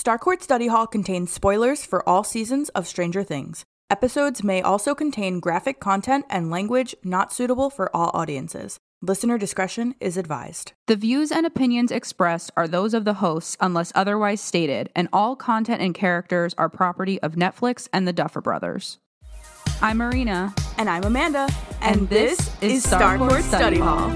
Starcourt Study Hall contains spoilers for all seasons of Stranger Things. Episodes may also contain graphic content and language not suitable for all audiences. Listener discretion is advised. The views and opinions expressed are those of the hosts unless otherwise stated, and all content and characters are property of Netflix and the Duffer Brothers. I'm Marina, And I'm Amanda, and, this, is Starcourt Study Hall.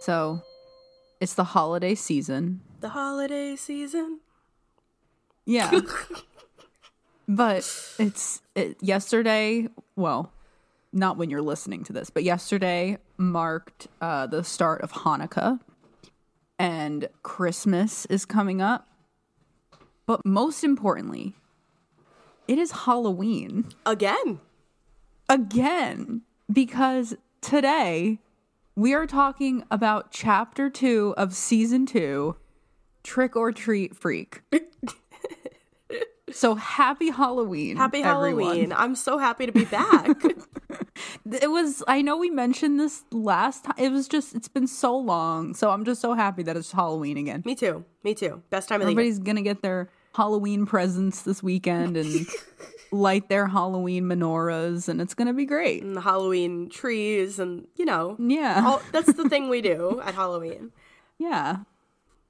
So, it's the holiday season. The holiday season. Yeah. but it's it, yesterday, well, not when you're listening to this, but yesterday marked uh, the start of Hanukkah and Christmas is coming up. But most importantly, it is Halloween Again. again because today we are talking about chapter 2 of season 2 Trick or Treat Freak. so happy Halloween. Happy everyone. Halloween. I'm so happy to be back. It was I know we mentioned this last time. It was just it's been so long. So I'm just so happy that it's Halloween again. Me too. Me too. Best time of the year. Everybody's going to get their Halloween presents this weekend and light their Halloween menorahs and it's going to be great. And the Halloween trees and, you know, Yeah. all, that's the thing we do at Halloween. Yeah.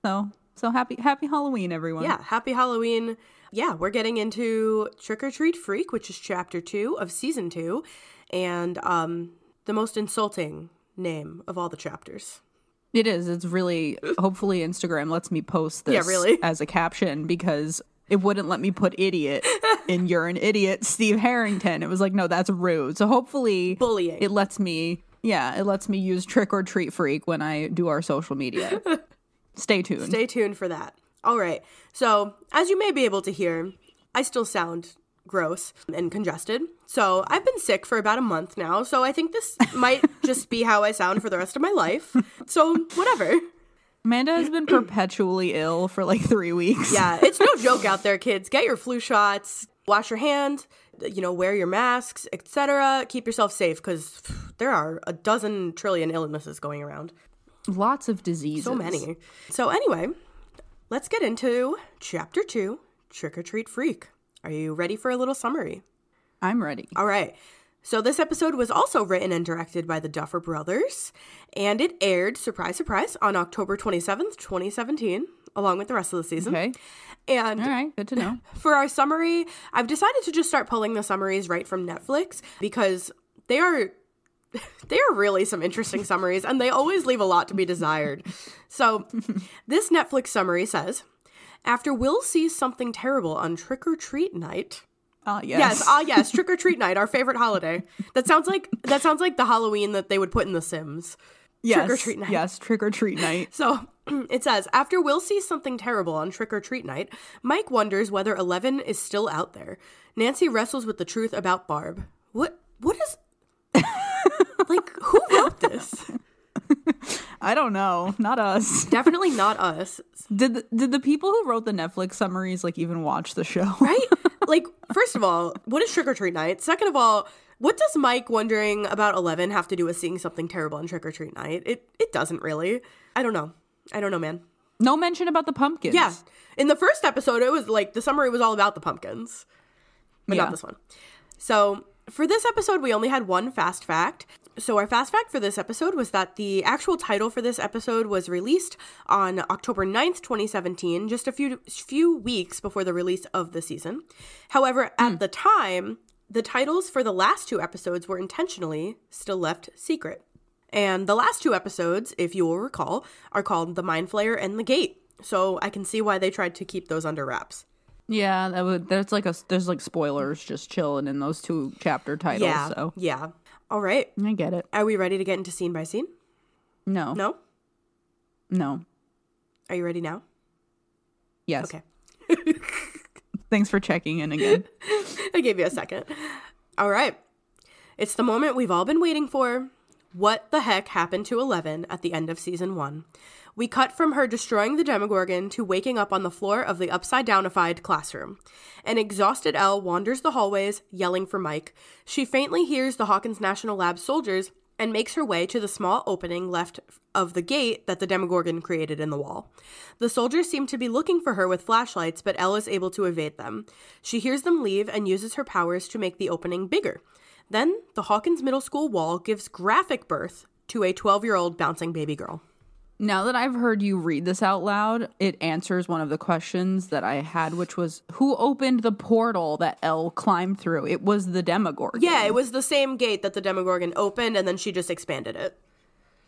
So so happy happy Halloween everyone. Yeah, happy Halloween. Yeah, we're getting into Trick or Treat Freak, which is chapter two of season two, and um, the most insulting name of all the chapters. It is. It's really hopefully Instagram lets me post this Yeah, really? as a caption because it wouldn't let me put idiot in you're an idiot Steve Harrington. It was like, no, that's rude. So hopefully Bullying. it lets me yeah, it lets me use trick or treat freak when I do our social media. Stay tuned. Stay tuned for that. All right. So, as you may be able to hear, I still sound gross and congested. So, I've been sick for about a month now. So, I think this might just be how I sound for the rest of my life. So, whatever. Amanda has been perpetually ill for like 3 weeks. Yeah, it's no joke out there, kids. Get your flu shots, wash your hands, you know, wear your masks, etc. Keep yourself safe because there are a dozen trillion illnesses going around. Lots of diseases. So many. So, anyway, let's get into chapter two Trick or Treat Freak. Are you ready for a little summary? I'm ready. All right. So, this episode was also written and directed by the Duffer Brothers, and it aired, surprise, surprise, on October 27th, 2017, along with the rest of the season. Okay. And All right, good to know. for our summary, I've decided to just start pulling the summaries right from Netflix because they are they are really some interesting summaries and they always leave a lot to be desired. So, this Netflix summary says, after Will sees something terrible on trick or treat night. Ah, yes. Yes, ah yes, trick or treat night, our favorite holiday. That sounds like that sounds like the Halloween that they would put in the Sims. yes. trick or treat night. Yes, trick or treat night. So it says After Will sees something terrible on trick or treat night, Mike wonders whether Eleven is still out there. Nancy wrestles with the truth about Barb. What? What is. like, who wrote this? I don't know. Not us. Definitely not us, Did the, did the people who wrote the Netflix summaries like even watch the show? right? like, first of all, what is trick or treat night? Second of all, what does Mike wondering about Eleven have to do with seeing something terrible on trick or treat night? It it doesn't really. I don't know. I don't know, man. No mention about the pumpkins. Yeah. In the first episode, it was like the summary was all about the pumpkins, but Yeah. not this one. So for this episode, we only had one fast fact. So our fast fact for this episode was that the actual title for this episode was released on October 9th, 2017, just a few few weeks before the release of the season. However, at hmm. the time, the titles for the last two episodes were intentionally still left secret. And the last two episodes, if you will recall, are called The Mind Flayer and The Gate. So I can see why they tried to keep those under wraps. Yeah, that would there's like a there's like spoilers just chilling in those two chapter titles, yeah. so Yeah. All right. I get it. Are we ready to get into scene by scene? No. No? No. Are you ready now? Yes. Okay. Thanks for checking in again. I gave you a second. All right. It's the moment we've all been waiting for. What the heck happened to Eleven at the end of season one. We cut from her destroying the Demogorgon to waking up on the floor of the upside downified classroom. An exhausted El wanders the hallways, yelling for Mike. She faintly hears the Hawkins National Lab soldiers and makes her way to the small opening left of the gate that the Demogorgon created in the wall. The soldiers seem to be looking for her with flashlights, but El is able to evade them. She hears them leave and uses her powers to make the opening bigger. Then, the Hawkins Middle School wall gives graphic birth to a 12 year old bouncing baby girl. Now that I've heard you read this out loud, it answers one of the questions that I had, which was who opened the portal that El climbed through? It was the Demogorgon. Yeah, it was the same gate that the Demogorgon opened, and then she just expanded it.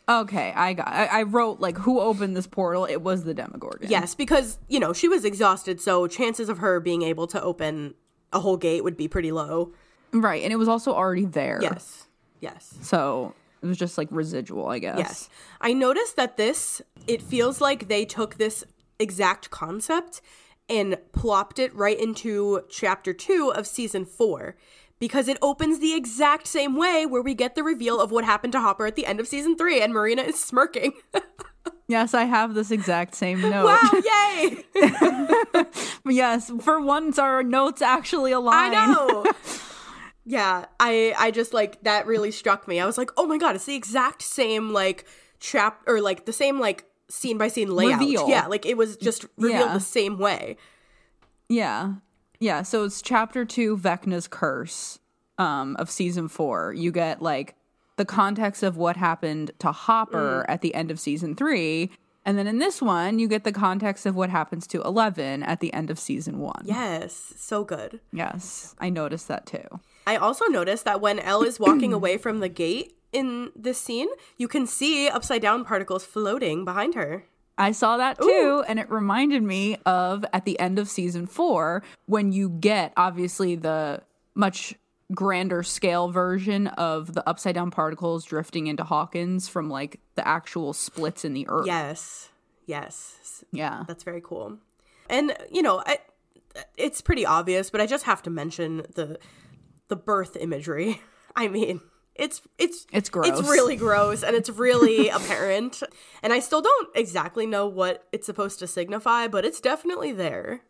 Okay, I got. I, I wrote like who opened this portal? It was the Demogorgon. Yes, because, you know, she was exhausted, so chances of her being able to open a whole gate would be pretty low. Right, and it was also already there. Yes. Yes. So it was just like residual, I guess. Yes. I noticed that this, it feels like they took this exact concept and plopped it right into chapter two of season four because it opens the exact same way where we get the reveal of what happened to Hopper at the end of season three and Marina is smirking. Yes, I have this exact same note. wow, yay! yes, for once our notes actually align. I know. Yeah, I I just like that really struck me. I was like, "Oh my god, it's the exact same like chap or like the same like scene by scene layout." Reveal. Yeah, like it was just revealed Yeah. the same way. Yeah. Yeah. So it's chapter two, Vecna's Curse, um, of season four. You get like the context of what happened to Hopper at the end of season three. And then in this one, you get the context of what happens to Eleven at the end of season one. Yes, so good. Yes. I noticed that too. I also noticed that when El is walking away from the gate in this scene, you can see upside down particles floating behind her. I saw that too, and it reminded me of at the end of season four when you get obviously the much grander scale version of the upside down particles drifting into Hawkins from like the actual splits in the earth. Yes, yes, Yeah. that's very cool. And you know, I, it's pretty obvious, but I just have to mention the the birth imagery. I mean, it's it's It's gross. It's really gross and it's really apparent. And I still don't exactly know what it's supposed to signify, but it's definitely there.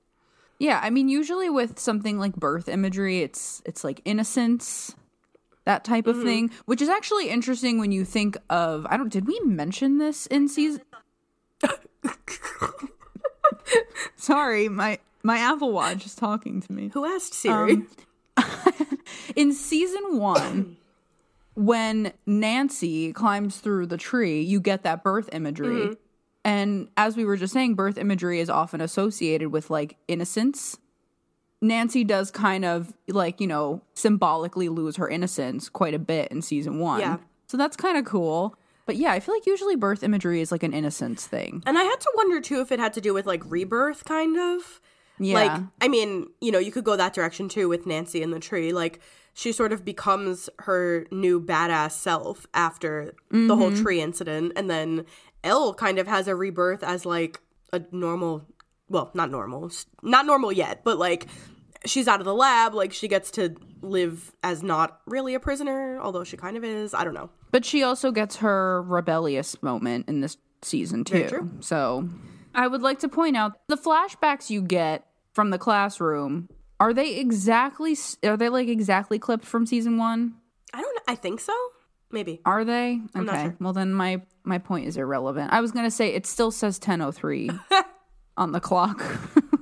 Yeah, I mean usually with something like birth imagery, it's it's like innocence, that type of mm-hmm. thing, which is actually interesting when you think of I don't did we mention this in season Sorry, my my Apple Watch is talking to me. Who asked um, Siri? In season 1 when Nancy climbs through the tree, you get that birth imagery. Mm-hmm. And as we were just saying, birth imagery is often associated with like innocence. Nancy does kind of like, you know, symbolically lose her innocence quite a bit in season one. Yeah. So that's kind of cool. But yeah, I feel like usually birth imagery is like an innocence thing. And I had to wonder too if it had to do with like rebirth, kind of. Yeah. Like, I mean, you know, you could go that direction too with Nancy and the tree. Like, she sort of becomes her new badass self after the whole mm-hmm. tree incident. And then El kind of has a rebirth as like a normal, well, not normal, not normal yet, but like she's out of the lab. Like, she gets to live as not really a prisoner, although she kind of is. I don't know. But she also gets her rebellious moment in this season too. true. So I would like to point out the flashbacks you get from the classroom are they exactly are they like exactly clipped from season 1? I don't. I think so. Maybe. Are they? Okay. sure. Well then my my point is irrelevant. I was going to say it still says 10:03 on the clock.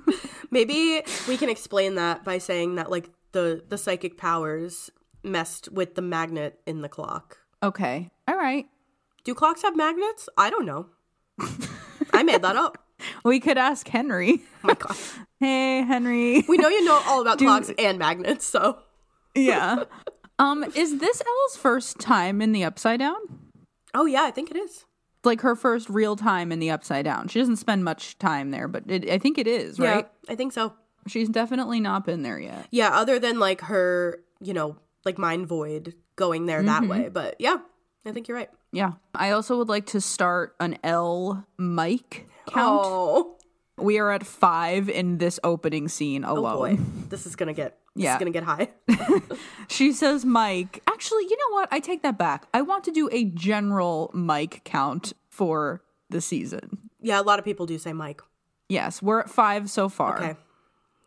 Maybe we can explain that by saying that like the the psychic powers messed with the magnet in the clock. okay. All right. Do clocks have magnets? I don't know. I made that up. We could ask Henry. Oh my god. hey, Henry. We know you know all about clocks and magnets, so yeah. Um is this El's first time in the upside down? Oh yeah, I think it is. like her first real time in the upside down. She doesn't spend much time there, but it, I think it is, right? Yeah, I think so. She's definitely not been there yet. Yeah, other than like her, you know, like mind void going there that way. But yeah, I think you're right. Yeah. I also would like to start an El Mike count. Oh. We are at five in this opening scene Oh alone. boy, this is gonna get this Yeah. is gonna get high. She says Mike. Actually, you know what? I take that back. I want to do a general Mike count for the season. yeah, a lot of people do say Mike. Yes, we're at five so far. Okay,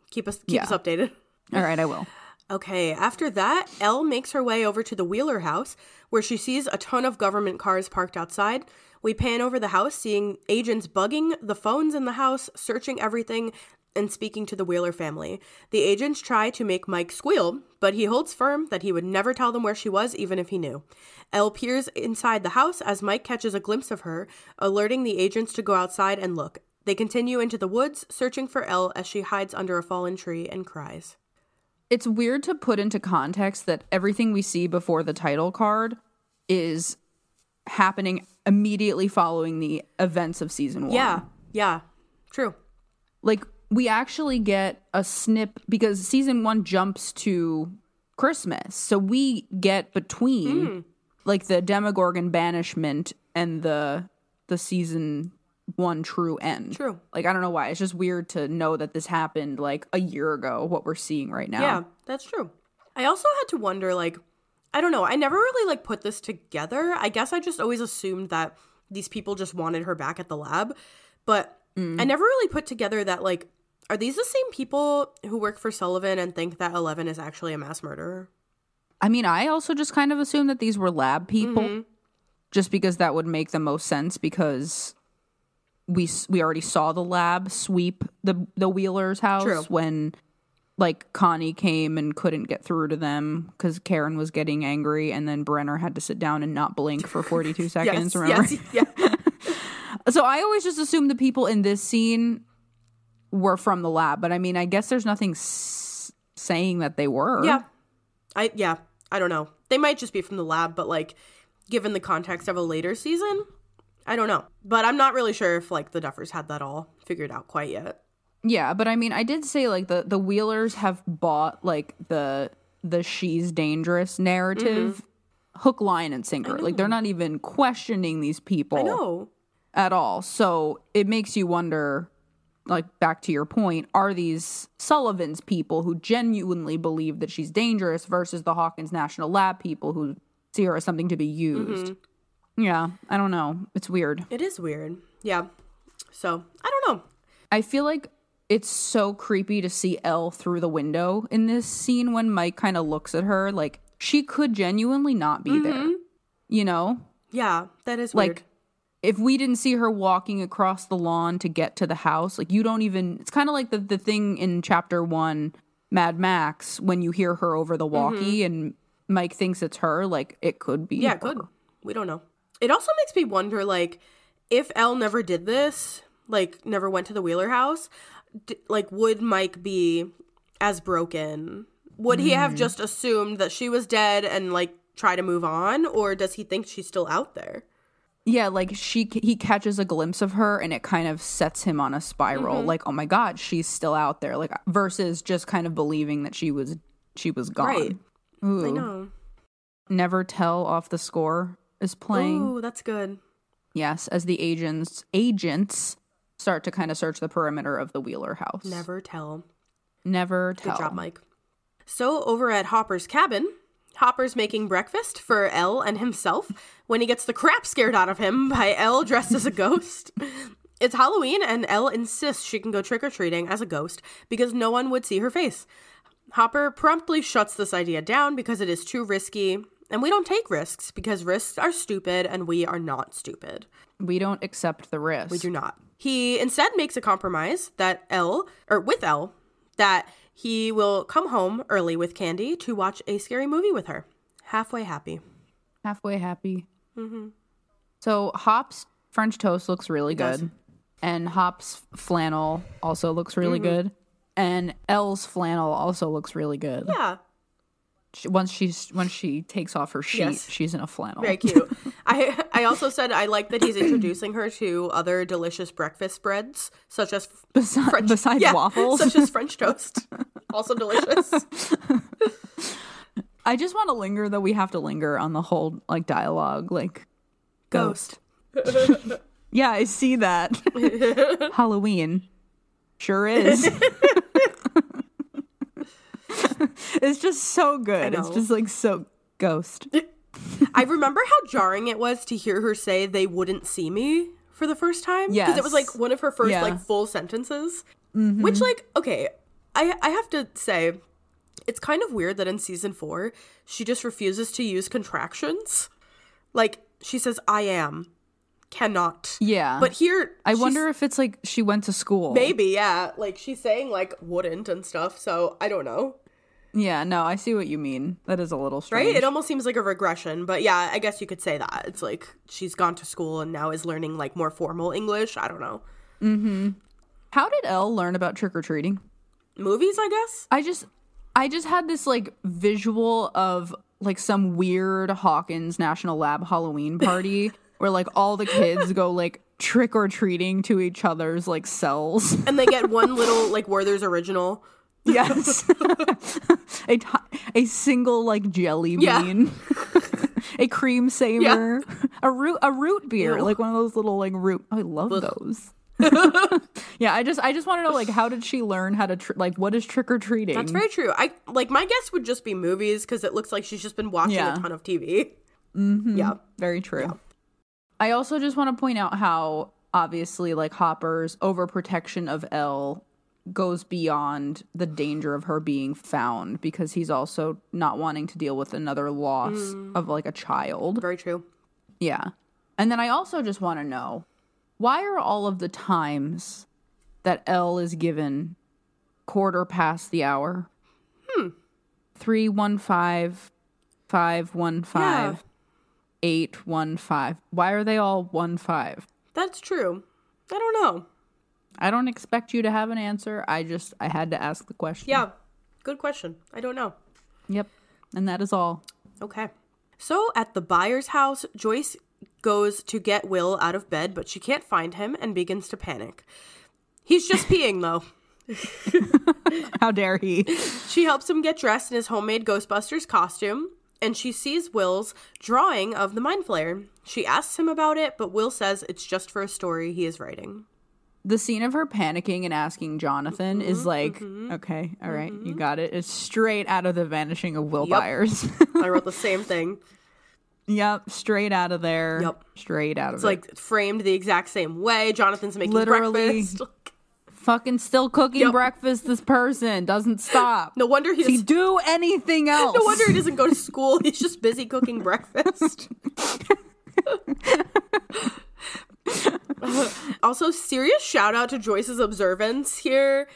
keep us keep us updated. All right, I will. Okay, after that, El makes her way over to the Wheeler house where she sees a ton of government cars parked outside. We pan over the house, seeing agents bugging the phones in the house, searching everything, and speaking to the Wheeler family. The agents try to make Mike squeal, but he holds firm that he would never tell them where she was, even if he knew. El peers inside the house as Mike catches a glimpse of her, alerting the agents to go outside and look. They continue into the woods, searching for El as she hides under a fallen tree and cries. It's weird to put into context that everything we see before the title card is happening immediately following the events of season one. Yeah, yeah, true. Like we actually get a snip because season one jumps to Christmas. So we get between Hmm. like the Demogorgon banishment and the the season one true end. True. Like I don't know why. It's just weird to know that this happened like a year ago, what we're seeing right now. Yeah, that's true. I also had to wonder, like, I don't know, I never really like put this together. I guess I just always assumed that these people just wanted her back at the lab, but I never really put together that like, are these the same people who work for Sullivan and think that Eleven is actually a mass murderer? I mean, I also just kind of assumed that these were lab people, Mm-hmm. just because that would make the most sense because we we already saw the lab sweep the the Wheeler's house True. when like Connie came and couldn't get through to them because Karen was getting angry, and then Brenner had to sit down and not blink for forty two seconds. Yes, remember? yes, yeah. So I always just assumed the people in this scene were from the lab, but I mean, I guess there's nothing s- saying that they were. Yeah. I yeah, I don't know. They might just be from the lab, but like given the context of a later season, I don't know. But I'm not really sure if like the Duffers had that all figured out quite yet. Yeah, but I mean, I did say like the the Wheelers have bought like the the she's dangerous narrative Mm-hmm. hook line and sinker. Like they're not even questioning these people at all. So it makes you wonder like back to your point, are these Sullivan's people who genuinely believe that she's dangerous versus the Hawkins National Lab people who see her as something to be used? Mm-hmm. Yeah, I don't know. It's weird. It is weird. Yeah. So, I don't know. I feel like it's so creepy to see El through the window in this scene when Mike kind of looks at her. Like, she could genuinely not be there. Mm-hmm. You know? Yeah, that is Like, weird. if we didn't see her walking across the lawn to get to the house, like, you don't even. It's kind of like the, the thing in chapter one, Mad Max, when you hear her over the walkie mm-hmm. and Mike thinks it's her. Like, it could be. Yeah, her. it could. We don't know. It also makes me wonder like if El never did this, like never went to the Wheeler house, like would Mike be as broken? Would he have just assumed that she was dead and like try to move on or does he think she's still out there? Yeah, like she he catches a glimpse of her and it kind of sets him on a spiral. Mm-hmm. Like, oh my god, she's still out there. Like versus just kind of believing that she was she was gone. Right. Ooh. I know. Never tell off the score is playing. Ooh, that's good. Yes, as the agents agents start to kind of search the perimeter of the Wheeler house. Never tell. Never tell. Good job, Mike. So, over at Hopper's cabin, Hopper's making breakfast for El and himself when he gets the crap scared out of him by El dressed as a ghost. It's Halloween, and El insists she can go trick or treating as a ghost because no one would see her face. Hopper promptly shuts this idea down because it is too risky, and we don't take risks because risks are stupid and we are not stupid. We don't accept the risk. We do not. He instead makes a compromise that El or with El that he will come home early with Candy to watch a scary movie with her. Halfway happy. halfway happy. Mm-hmm. So Hop's French toast looks really good, and Hop's flannel also looks really Mm-hmm. good, and El's flannel also looks really good. Yeah, Once she's once she takes off her sheet, Yes. she's in a flannel. very cute. I I also said I like that he's introducing her to other delicious breakfast breads, such as Besi- French besides yeah, waffles, such as French toast, also delicious. I just want to linger though. We have to linger on the whole like dialogue, like Ghost. Yeah, I see that. Halloween. Sure is. it's just so good. It's just like so ghost. I remember how jarring it was to hear her say they wouldn't see me for the first time. Because it was like one of her first Yeah. like full sentences. Mm-hmm. Which like, okay, I I have to say, it's kind of weird that in season four, she just refuses to use contractions. Like she says, I am, cannot. Yeah. But here I wonder if it's like she went to school. maybe, yeah. Like she's saying like wouldn't and stuff, so I don't know. Yeah, no, I see what you mean. That is a little strange. Right? It almost seems like a regression, but yeah, I guess you could say that. It's like she's gone to school and now is learning like more formal English. I don't know. Mm-hmm. How did El learn about trick or treating? Movies, I guess? I just I just had this like visual of like some weird Hawkins National Lab Halloween party where like all the kids go like trick or treating to each other's like cells. And they get one little like Werther's original. Yes. a a single like jelly Yeah. bean. a Creme Saver. A root a root beer, like one of those little like root I love those. yeah, I just I just want to know like how did she learn how to tr- like what is trick or treating? That's very true. I like my guess would just be movies because it looks like she's just been watching Yeah. a ton of TV. Mm-hmm. Yeah. Very true. I also just want to point out how obviously like Hopper's overprotection of El goes beyond the danger of her being found because he's also not wanting to deal with another loss of like a child. Very true. Yeah. And then I also just want to know why are all of the times that El is given quarter past the hour? Hmm. 315 515 Yeah. 815. Why are they all 1 5? That's true. I don't know. I don't expect you to have an answer. I just I had to ask the question. Yeah. Good question. I don't know. Yep. And that is all. Okay. So at the Byers' house, Joyce goes to get Will out of bed, but she can't find him and begins to panic. He's just peeing though. How dare he? She helps him get dressed in his homemade Ghostbusters costume, and she sees Will's drawing of the Mind Flayer. She asks him about it, but Will says it's just for a story he is writing. The scene of her panicking and asking Jonathan Mm-hmm, is like, okay, all right, you got it. It's straight out of the vanishing of Will Yep. Byers. I wrote the same thing. yep, straight out of there. Yep. Straight out of It's it. like framed the exact same way. Jonathan's making Literally. breakfast. fucking still cooking Yep. breakfast. This person doesn't stop. No wonder he he doesn't, do anything else? no wonder he doesn't go to school. He's just busy cooking breakfast. also, serious shout out to Joyce's observance here.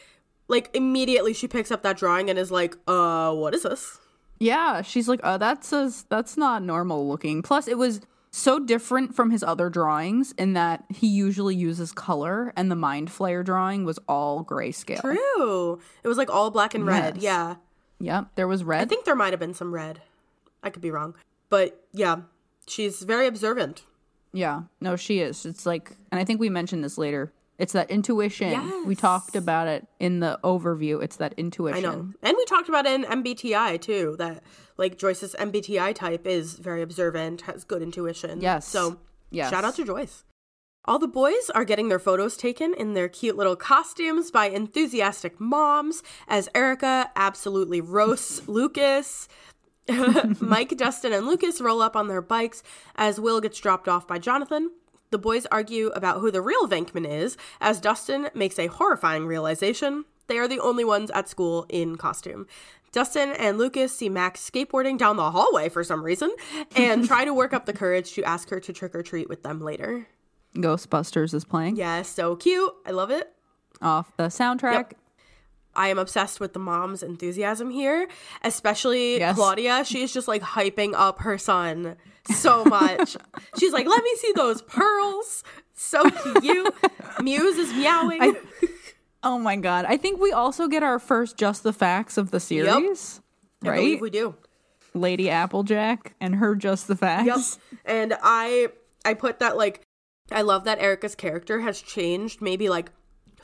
Like immediately she picks up that drawing and is like, "Uh, what is this?" Yeah, she's like, oh, that's a, that's not normal looking. Plus, it was so different from his other drawings in that he usually uses color, and the Mind Flayer drawing was all grayscale. True. It was like all black and red. Yes. Yeah. Yep, there was red. I think there might have been some red. I could be wrong. But yeah, she's very observant. Yeah, no, she is. It's like, and I think we mentioned this later. It's that intuition. We talked about it in the overview. It's that intuition. I know. And we talked about it in MBTI too, that like Joyce's MBTI type is very observant, has good intuition. Yes. So Yes. shout out to Joyce. All the boys are getting their photos taken in their cute little costumes by enthusiastic moms as Erica absolutely roasts Lucas. Mike, Dustin, and Lucas roll up on their bikes as Will gets dropped off by Jonathan. The boys argue about who the real Venkman is as Dustin makes a horrifying realization. They are the only ones at school in costume. Dustin and Lucas see Max skateboarding down the hallway for some reason and try to work up the courage to ask her to trick or treat with them later. Ghostbusters is playing Yeah, so cute. I love it. off the soundtrack. Yep. I am obsessed with the mom's enthusiasm here, especially Yes. Claudia. She's just like hyping up her son so much. She's like, "Let me see those pearls." So cute. Muse is meowing. Oh my god! I think we also get our first just the facts of the series, I right? believe we do. Lady Applejack and her just the facts. Yep. And I I put that like I love that Erica's character has changed maybe like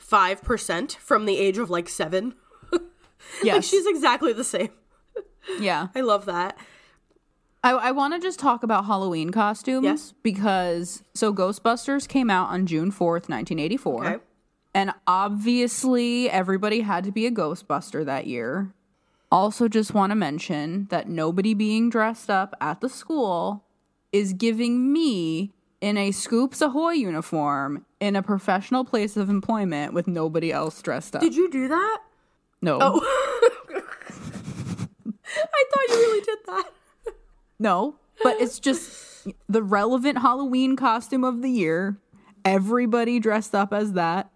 5% from the age of like 7. Yes. Like she's exactly the same. yeah. I love that. I, I want to just talk about Halloween costumes Yes. because so Ghostbusters came out on June fourth, nineteen eighty four. Okay. And obviously, everybody had to be a Ghostbuster that year. Also, just want to mention that nobody being dressed up at the school is giving me in a Scoops Ahoy uniform in a professional place of employment with nobody else dressed up. Did you do that? no. Oh. I thought you really did that. No, but it's just the relevant Halloween costume of the year. Everybody dressed up as that,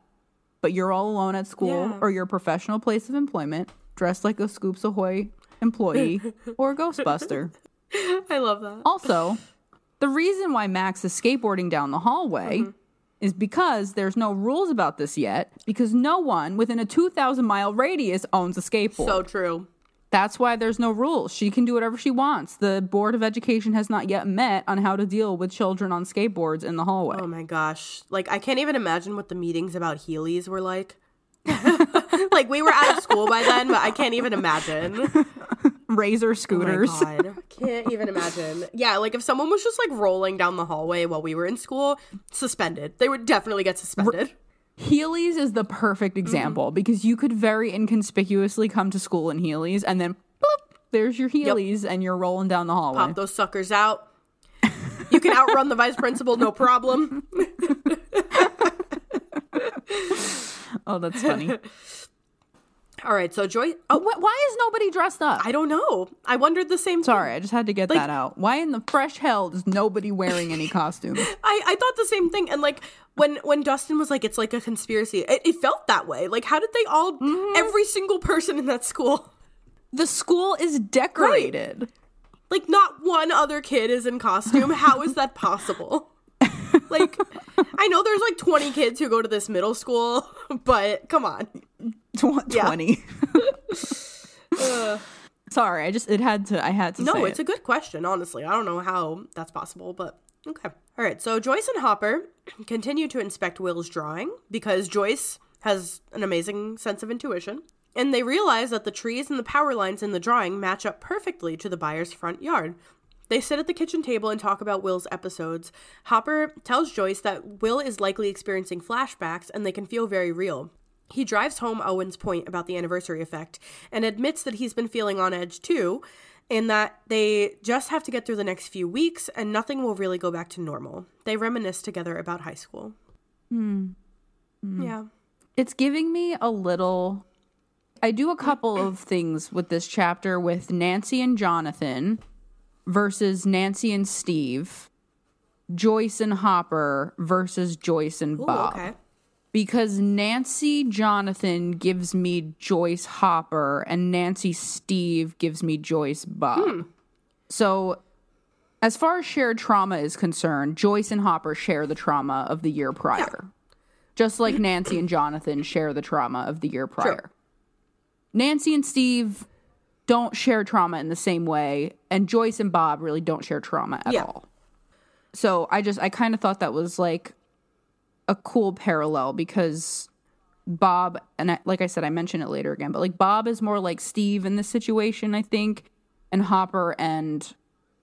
but you're all alone at school Yeah. or your professional place of employment, dressed like a Scoops Ahoy employee or a Ghostbuster. I love that. Also, the reason why Max is skateboarding down the hallway Mm-hmm. is because there's no rules about this yet, because no one within a 2,000 mile radius owns a skateboard. So true. That's why there's no rules. She can do whatever she wants. The Board of Education has not yet met on how to deal with children on skateboards in the hallway. Oh my gosh. Like I can't even imagine what the meetings about Heelys were like. like we were out of school by then, but I can't even imagine. Razor Oh scooters. my god. Can't even imagine. Yeah, like if someone was just like rolling down the hallway while we were in school, suspended. They would definitely get suspended. Heelys is the perfect Mm-hmm. example because you could very inconspicuously come to school in Heelys and then bloop, there's your Heelys and you're rolling down the hallway. Pop those suckers out. You can outrun the vice principal, no problem. Oh, that's funny. All right, so Joy. Oh, Wh- Why is nobody dressed up? I don't know. I wondered the same. thing. Sorry, I just had to get that out. Why in the fresh hell is nobody wearing any costume? I, I thought the same thing and like when when dustin was like it's like a conspiracy it, it felt that way like how did they all Mm-hmm. every single person in that school the school is decorated. like not one other kid is in costume how is that possible like i know there's like 20 kids who go to this middle school but come on Tw- Yeah. 20. Sorry, I just it had to I had to no it's it. a good question honestly i don't know how that's possible but okay all right so joyce and hopper continue to inspect will's drawing because joyce has an amazing sense of intuition and they realize that the trees and the power lines in the drawing match up perfectly to the Byers' front yard they sit at the kitchen table and talk about Will's episodes. Hopper tells Joyce that Will is likely experiencing flashbacks and they can feel very real. He drives home Owens' point about the anniversary effect and admits that he's been feeling on edge too, and that they just have to get through the next few weeks and nothing will really go back to normal. They reminisce together about high school. Hmm. Yeah. It's giving me a little I do a couple of things with this chapter with Nancy and Jonathan versus Nancy and Steve, Joyce and Hopper versus Joyce and Ooh, Bob. okay. Because Nancy Jonathan gives me Joyce Hopper and Nancy Steve gives me Joyce Bob. Hmm. So, as far as shared trauma is concerned, Joyce and Hopper share the trauma of the year prior. Just like Nancy and Jonathan share the trauma of the year prior. Nancy and Steve don't share trauma in the same way, and Joyce and Bob really don't share trauma at Yeah. all. So I just I kind of thought that was like a cool parallel because Bob and I, like I said I mentioned it later again, but like Bob is more like Steve in this situation, I think, and Hopper and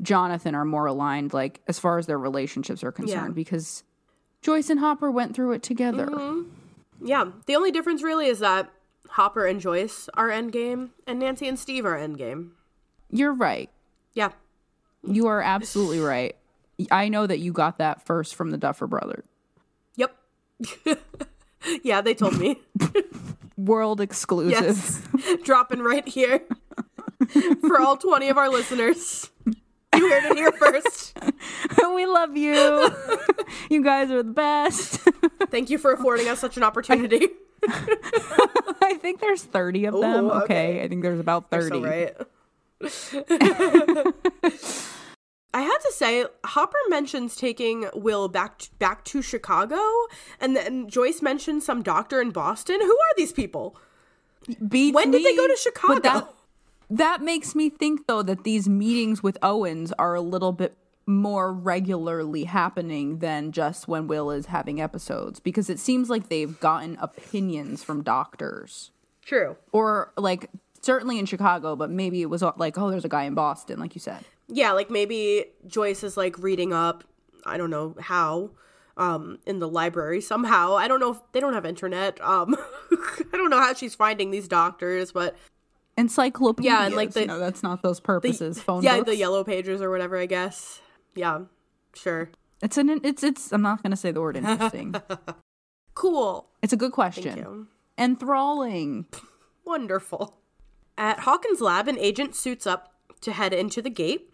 Jonathan are more aligned like as far as their relationships are concerned Yeah. because Joyce and Hopper went through it together. Mm-hmm. Yeah. The only difference really is that Hopper and Joyce are endgame and Nancy and Steve are endgame. You're right. Yeah. You are absolutely right. I know that you got that first from the Duffer Brothers. Yeah, they told me. World exclusive. Yes. Dropping right here for all 20 of our listeners. You heard it here first. we love you. you guys are the best. Thank you for affording us such an opportunity. I think there's 30 of them. Ooh, okay. okay. I think there's about 30. So right. I had to say, Hopper mentions taking Will back to, back to Chicago, and then Joyce mentions some doctor in Boston. Who are these people? Beats When did they go to Chicago? That, that makes me think, though, that these meetings with Owens are a little bit more regularly happening than just when Will is having episodes because it seems like they've gotten opinions from doctors. True. Or, like, certainly in Chicago, but maybe it was like, oh, there's a guy in Boston, like you said. Yeah, like maybe Joyce is like reading up, I don't know how, um, in the library somehow. I don't know if they don't have internet. Um, I don't know how she's finding these doctors, but Encyclopedia. Yeah, and, like, the- no, that's not those purposes. Phone yeah, books. the yellow pages or whatever. I guess. Yeah, sure. It's an it's it's. I'm not gonna say the word interesting. Cool. it's a good Thank question. you. Enthralling. Wonderful. At Hawkins' lab, an agent suits up to head into the gate.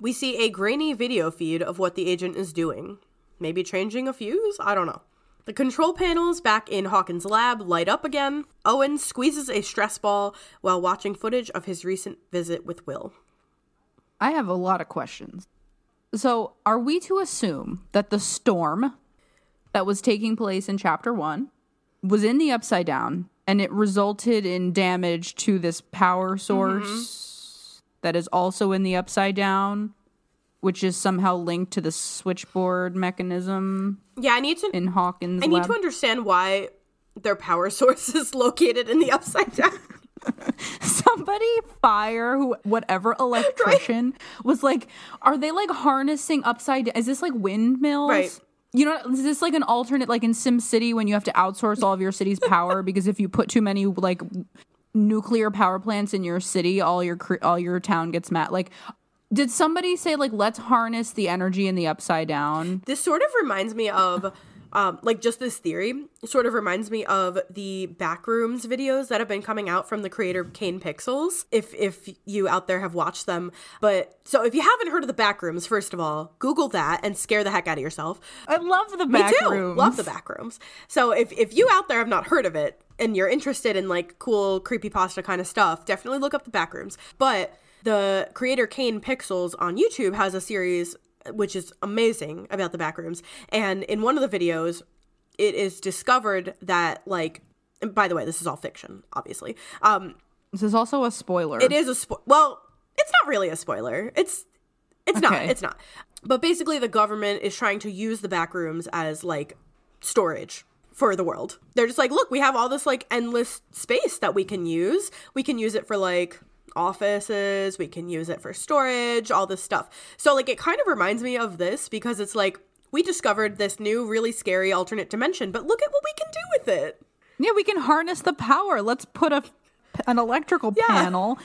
We see a grainy video feed of what the agent is doing. Maybe changing a fuse? I don't know. The control panels back in Hawkins' lab light up again. Owens squeezes a stress ball while watching footage of his recent visit with Will. I have a lot of questions. So, are we to assume that the storm that was taking place in chapter one was in the upside down and it resulted in damage to this power mm-hmm. source that is also in the upside down, which is somehow linked to the switchboard mechanism Yeah, I need to in Hawkins' I need lab? to understand why their power source is located in the upside down. somebody fire who whatever electrician was like are they like harnessing upside down is this like windmills Right. you know is this like an alternate like in sim city when you have to outsource all of your city's power because if you put too many like nuclear power plants in your city all your all your town gets mad like did somebody say like let's harness the energy in the upside down? This sort of reminds me of, um, like just this theory sort of reminds me of the backrooms videos that have been coming out from the creator Kane Pixels. If if you out there have watched them, but so if you haven't heard of the backrooms, first of all, Google that and scare the heck out of yourself. i love the Backrooms. Me too. rooms. Love the backrooms. So if if you out there have not heard of it and you're interested in like cool creepy pasta kind of stuff, definitely look up the backrooms. But the creator Kane Pixels on YouTube has a series which is amazing about the backrooms. And in one of the videos, it is discovered that like by the way, this is all fiction, obviously. Um this is also a spoiler it is a spo- well, it's not really a spoiler. It's it's not. It's not. But basically the government is trying to use the back rooms as like storage for the world. They're just like, look, we have all this like endless space that we can use. We can use it for like offices, we can use it for storage, all this stuff. So like it kind of reminds me of this because it's like we discovered this new really scary alternate dimension, but look at what we can do with it. Yeah, we can harness the power. Let's put a an electrical Yeah. panel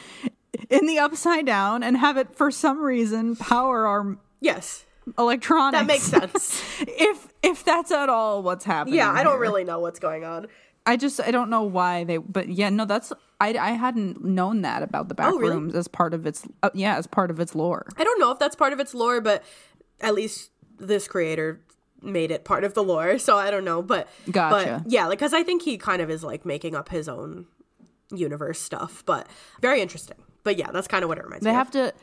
in the upside down and have it for some reason power our Yes. electronics. That makes sense. if if that's at all what's happening. yeah, I don't here. really know what's going on. I just I don't know why they. But yeah, no, that's I I hadn't known that about the back Oh, really? rooms as part of its uh, yeah as part of its lore. I don't know if that's part of its lore, but at least this creator made it part of the lore. So I don't know, but Gotcha. But yeah, like because I think he kind of is like making up his own universe stuff, but very interesting. But yeah, that's kind of what it reminds They me. They have to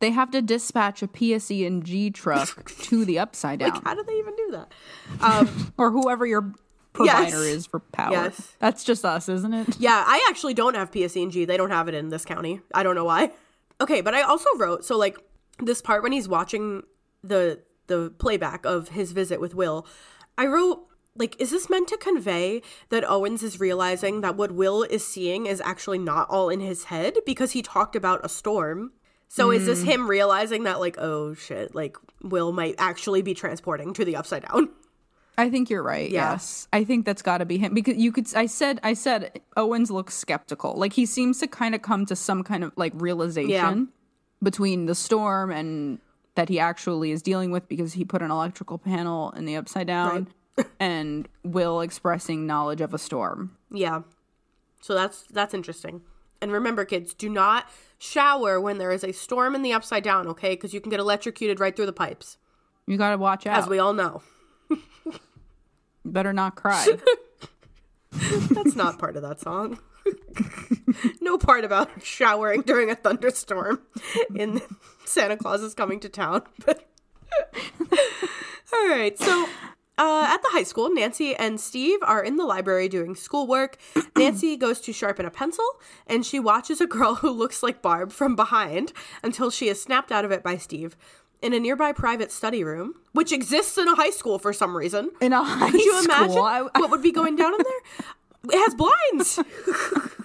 they have to dispatch a PSE and G truck to the upside down of. How do they even do that? Um, or whoever your provider Yes. is for power. Yes. That's just us, isn't it? yeah, I actually don't have PSE&G. They don't have it in this county. I don't know why. Okay, but I also wrote so like this part when he's watching the the playback of his visit with Will. I wrote like is this meant to convey that Owens is realizing that what Will is seeing is actually not all in his head because he talked about a storm. So is this hmm. him realizing that like oh shit, like Will might actually be transporting to the upside down? I think you're right. Yeah. Yes, I think that's got to be him because you could. I said, I said, Owens looks skeptical. Like he seems to kind of come to some kind of like realization Yeah. between the storm and that he actually is dealing with because he put an electrical panel in the upside down, and Will expressing knowledge of a storm. Yeah. So that's that's interesting. And remember, kids, do not shower when there is a storm in the upside down, okay? Because you can get electrocuted right through the pipes, You got to watch out. as we all know. You better not cry. That's not part of that song. no part about showering during a thunderstorm in Santa Claus is coming to town. But all right, so uh, at the high school, Nancy and Steve are in the library doing schoolwork. Nancy goes to sharpen a pencil, and she watches a girl who looks like Barb from behind until she is snapped out of it by Steve. In a nearby private study room, which exists in a high school for some reason. In a high school. Could you imagine school, I- what would be going down in there? It has blinds.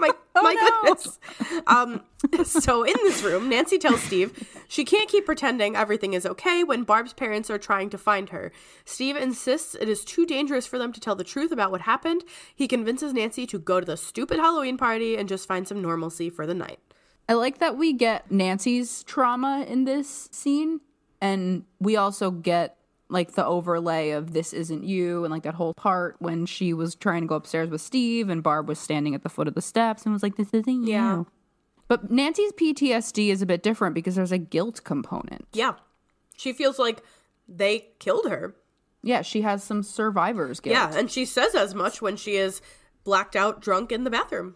my Oh, my no. this. Um, so in this room, Nancy tells Steve she can't keep pretending everything is okay when Barb's parents are trying to find her. Steve insists it is too dangerous for them to tell the truth about what happened. He convinces Nancy to go to the stupid Halloween party and just find some normalcy for the night. I like that we get Nancy's trauma in this scene, and we also get like the overlay of this isn't you and like that whole part when she was trying to go upstairs with Steve and Barb was standing at the foot of the steps and was like, This isn't Yeah. you. But Nancy's PTSD is a bit different because there's a guilt component. Yeah. She feels like they killed her. Yeah, she has some survivor's guilt. Yeah, and she says as much when she is blacked out drunk in the bathroom.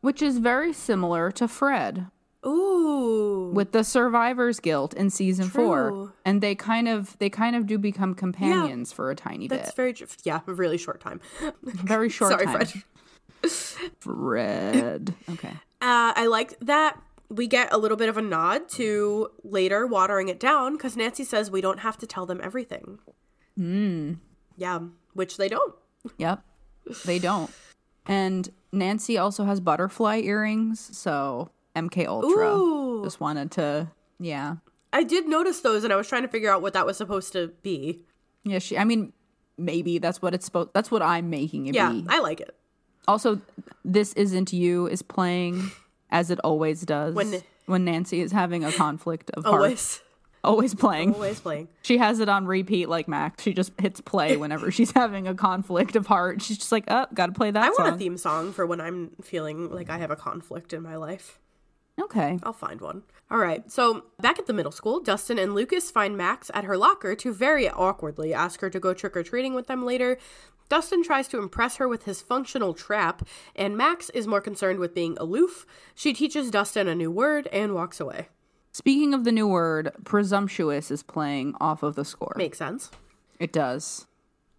Which is very similar to Fred Ooh. with the survivor's guilt in season four. And they kind of they kind of do become companions for a tiny That's bit. very tr- yeah, a really short time. Very short Sorry, time. Fred. Fred. Okay. Uh, I like that we get a little bit of a nod to later watering it down because Nancy says we don't have to tell them everything. Hmm. Yeah, which they don't. Yep. They don't. And Nancy also has butterfly earrings, so MK Ultra. Ooh. Just wanted to yeah. I did notice those, and I was trying to figure out what that was supposed to be. Yeah, she I mean maybe that's what it's supposed that's what I'm making it Yeah, be. I like it. Also, This Isn't You is playing as it always does When- when Nancy is having a conflict of heart. Always, Always playing. always playing. She has it on repeat like Max. She just hits play whenever she's having a conflict of heart. She's just like, oh, gotta play that I want a theme song for when I'm feeling like I have a conflict in my life. okay. I'll find one. All right. So, back at the middle school, Dustin and Lucas find Max at her locker to very awkwardly ask her to go trick or treating with them later. Dustin tries to impress her with his functional trap, and Max is more concerned with being aloof. She teaches Dustin a new word and walks away. Speaking of the new word, presumptuous is playing off of the score. Makes sense. It does.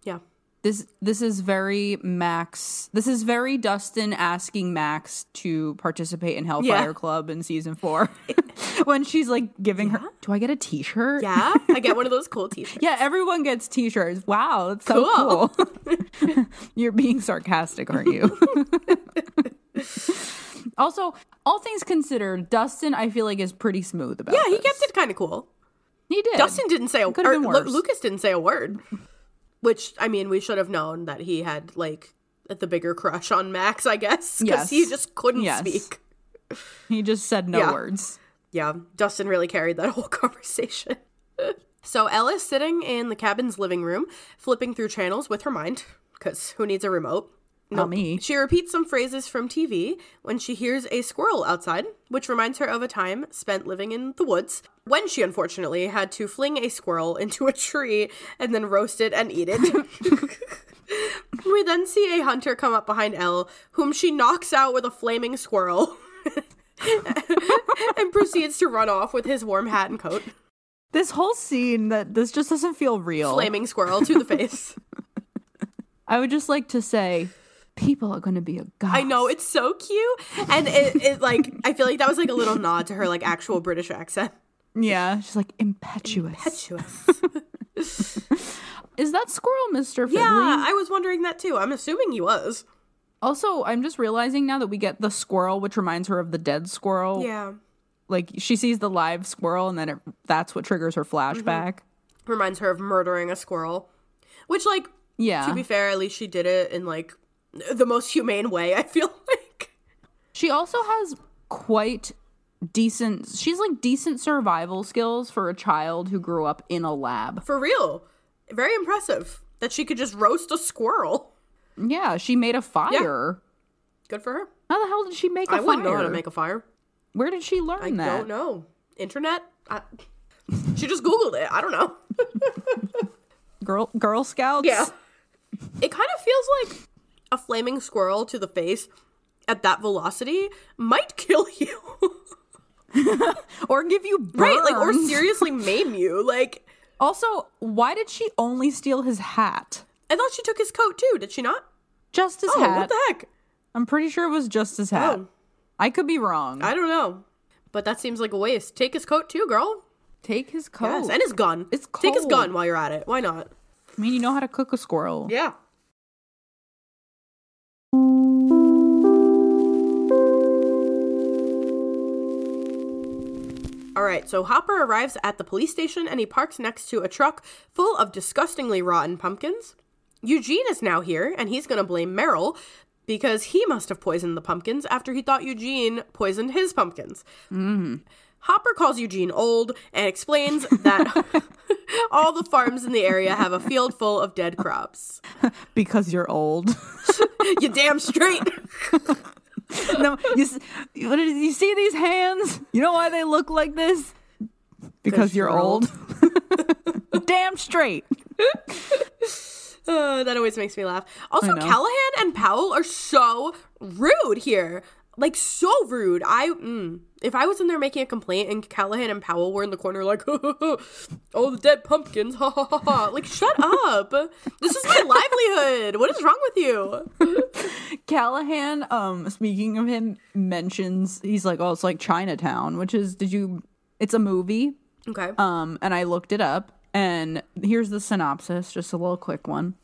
Yeah. This this is very Max. This is very Dustin asking Max to participate in Hellfire Yeah. Club in season four. when she's like giving her, do I get a T-shirt? Yeah. I get one of those cool t shirts. Yeah, everyone gets T-shirts. Wow, that's so cool. Cool. You're being sarcastic, aren't you? Also, all things considered, Dustin, I feel like is pretty smooth about. Yeah, he this. kept it kind of cool. He did. Dustin didn't say a Could've er, Lu- Lucas didn't say a word. Which I mean, we should have known that he had like the bigger crush on Max, I guess, because he just couldn't Yes. speak. He just said no Yeah. words. Yeah, Dustin really carried that whole conversation. so Ella's sitting in the cabin's living room, flipping through channels with her mind, because who needs a remote? Not me. She repeats some phrases from TV when she hears a squirrel outside, which reminds her of a time spent living in the woods when she unfortunately had to fling a squirrel into a tree and then roast it and eat it. we then see a hunter come up behind El, whom she knocks out with a flaming squirrel. and proceeds to run off with his warm hat and coat. This whole scene that this just doesn't feel real. Flaming squirrel to the face. I would just like to say, people are going to be a god. I know it's so cute, and it, it like I feel like that was like a little nod to her like actual British accent. Yeah, she's like impetuous. Impetuous. Is that squirrel Mr. Yeah, I was wondering that too. I'm assuming he was. Also, I'm just realizing now that we get the squirrel, which reminds her of the dead squirrel. Yeah, Like she sees the live squirrel, and then it, that's what triggers her mm-hmm. flashback. reminds her of murdering a squirrel, which like Yeah. to be fair, at least she did it in like the most humane way. I feel like. She also has quite decent. She's like decent survival skills for a child who grew up in a lab. For real. Very impressive that she could just roast a squirrel. Yeah, she made a fire. Good for her. How the hell did she make a I fire? I wouldn't know how to make a fire. Where did she learn I that? don't know. Internet? I, she just Googled it. I don't know. Girl, Girl Scouts. Yeah. It kind of feels like a flaming squirrel to the face at that velocity might kill you. or give you burns. right? Like, or seriously maim you. Like, Also, why did she only steal his hat? I thought she took his coat too. Did she not? Just his Oh, hat. what the heck? I'm pretty sure it was just his hat. Oh. I could be wrong. I don't know. But that seems like a waste. Take his coat too, girl. Take his coat. Yes, and his gun. It's Take his gun while you're at it. Why not? I mean, you know how to cook a squirrel. Yeah. Alright, so Hopper arrives at the police station and he parks next to a truck full of disgustingly rotten pumpkins. Eugene is now here and he's going to blame Merrill because he must have poisoned the pumpkins after he thought Eugene poisoned his pumpkins. Mm. Hopper calls Eugene old and explains that all the farms in the area have a field full of dead crops. Because you're old. You damn straight. no, you, you see these hands? You know why they look like this? Because you're you're old. Damn straight. Uh, that always makes me laugh. Also, Callahan and Powell are so rude here. Like, so rude. I, mm, if I was in there making a complaint and Callahan and Powell were in the corner, like, oh, the dead pumpkins, ha ha ha ha. Like, shut up. This is my livelihood. What is wrong with you? Callahan, um, speaking of him, mentions he's like, oh, it's like Chinatown, which is did you? It's a movie. Okay. Um, and I looked it up, and here's the synopsis, just a little quick one.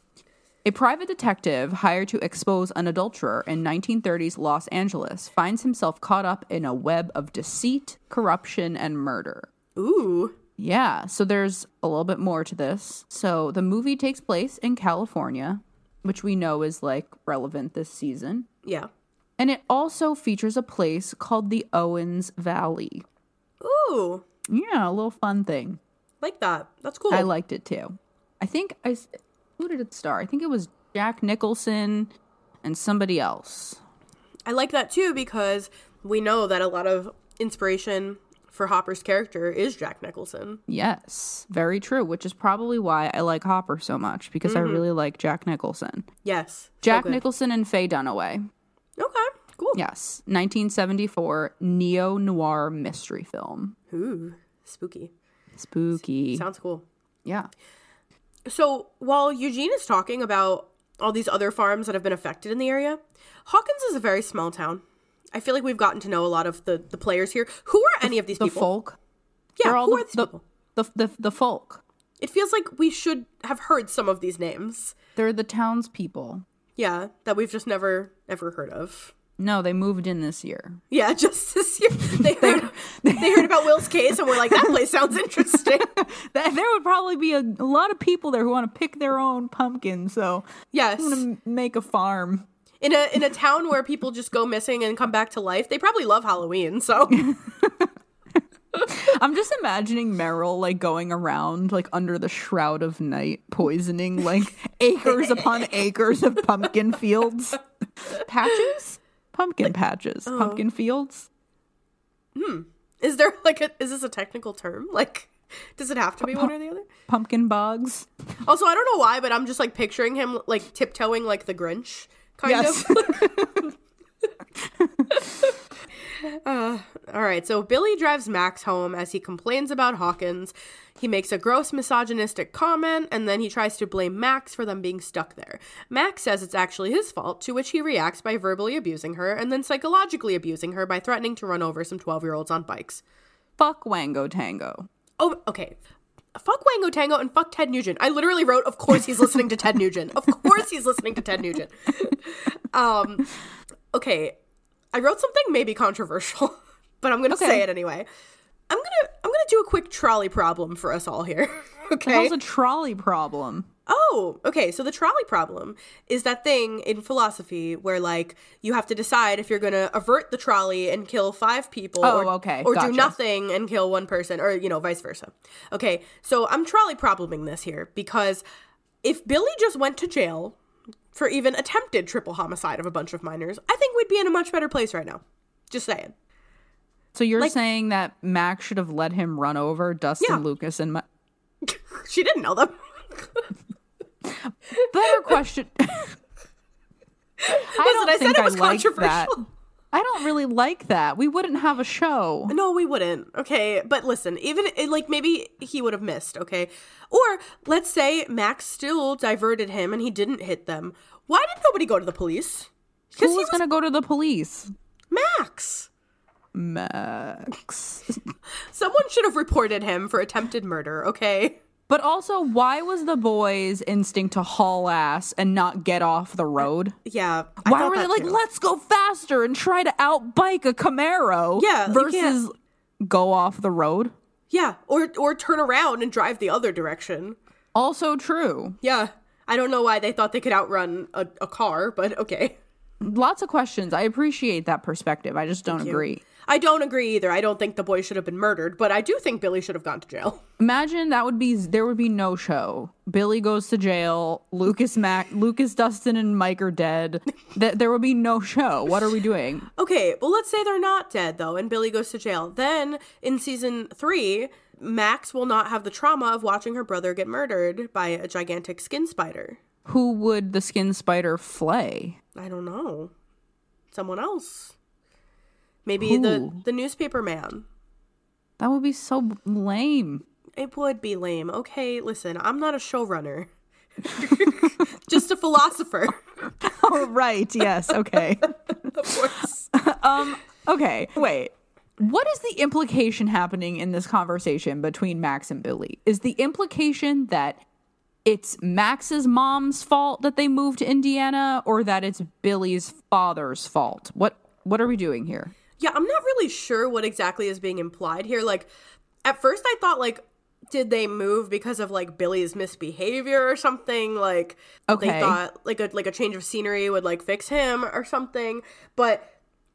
A private detective hired to expose an adulterer in 1930s Los Angeles finds himself caught up in a web of deceit, corruption, and murder. Ooh. Yeah, so there's a little bit more to this. So the movie takes place in California, which we know is like relevant this season. Yeah. And it also features a place called the Owens Valley. Ooh. Yeah, a little fun thing. Like that. That's cool. I liked it too. I think I who did it star? I think it was Jack Nicholson and somebody else. I like that too because we know that a lot of inspiration for Hopper's character is Jack Nicholson. Yes, very true, which is probably why I like Hopper so much because I mm-hmm. really like Jack Nicholson. Yes. Jack good. Nicholson and Faye Dunaway. Okay. Cool. Yes, 1974 neo noir mystery film. Ooh. Spooky. Spooky. Sounds cool. yeah. So while Eugene is talking about all these other farms that have been affected in the area, Hawkins is a very small town. I feel like we've gotten to know a lot of the, the players here. Who are any of these The people? The folk. yeah, They're all who the, are these the, people? the, the, the folk. It feels like we should have heard some of these names. They're the townspeople. Yeah, that we've just never ever heard of. No, they moved in this year. Yeah, just this year they heard they heard about Will's case and we're like, that place sounds interesting. That, there would probably be a, a lot of people there who want to pick their own pumpkin, so Yes, I'm gonna make a farm. in a in a town where people just go missing and come back to life, they probably love Halloween. So I'm just imagining Merrill like going around like under the shroud of night, poisoning like acres upon acres of pumpkin fields, patches, pumpkin patches, pumpkin fields. Hmm. Is there like a is this a technical term? Like, does it have to be one or the other? Pumpkin bogs. Also, I don't know why, but I'm just like picturing him like tiptoeing like the Grinch, kind Yes. of. Uh, all right, so Billy drives Max home as he complains about Hawkins. He makes a gross misogynistic comment and then he tries to blame Max for them being stuck there. Max says it's actually his fault, to which he reacts by verbally abusing her and then psychologically abusing her by threatening to run over some 12 year olds on bikes. Fuck Wango Tango. Oh, okay. Fuck Wango Tango and fuck Ted Nugent. I literally wrote, of course he's listening to Ted Nugent. Of course he's listening to Ted Nugent. um, okay. I wrote something maybe controversial, but I'm gonna Okay. say it anyway. I'm gonna I'm gonna do a quick trolley problem for us all here. Okay. hell's a trolley problem? Oh, okay. So the trolley problem is that thing in philosophy where like you have to decide if you're going to avert the trolley and kill five people Oh, or, okay. or Gotcha. do nothing and kill one person or you know vice versa. Okay. So I'm trolley probleming this here because if Billy just went to jail for even attempted triple homicide of a bunch of minors, I think we'd be in a much better place right now. Just saying. So you're Like- saying that Max should have let him run over Dustin Yeah. Lucas and my She didn't know them. better question. I don't I said think it was I like that. I don't really like that. We wouldn't have a show. No, we wouldn't. Okay, but listen, even like maybe he would have missed. Okay, or let's say Max still diverted him and he didn't hit them. Why did nobody go to the police? Who was was going to go to the police? Max. Max. Someone should have reported him for attempted murder. Okay. But also, why was the boy's instinct to haul ass and not get off the road? Yeah. I Why were they like, too. let's go faster and try to outbike a Camaro? Yeah, versus go off the road. Yeah, or or turn around and drive the other direction. Also true. Yeah. I don't know why they thought they could outrun a, a car, but okay. Lots of questions. I appreciate that perspective. I just don't agree. I don't agree either. I don't think the boy should have been murdered, but I do think Billy should have gone to jail. Imagine that would be there would be no show. Billy goes to jail. Lucas Mac, Lucas, Dustin, and Mike are dead. That there would be no show. What are we doing? Okay, well let's say they're not dead though, and Billy goes to jail. Then in season three, Max will not have the trauma of watching her brother get murdered by a gigantic skin spider. Who would the skin spider flay? I don't know. Someone else. Maybe the the newspaper man. That would be so lame. It would be lame. Okay, listen, I'm not a showrunner. Just a philosopher. Oh right, yes, okay. Of course. um Okay, wait. What is the implication happening in this conversation between Max and Billy? Is the implication that it's Max's mom's fault that they moved to Indiana or that it's Billy's father's fault? What what are we doing here? Yeah, I'm not really sure what exactly is being implied here. Like, at first I thought, like, did they move because of like Billy's misbehavior or something? Like, Okay. they thought like a like a change of scenery would like fix him or something. But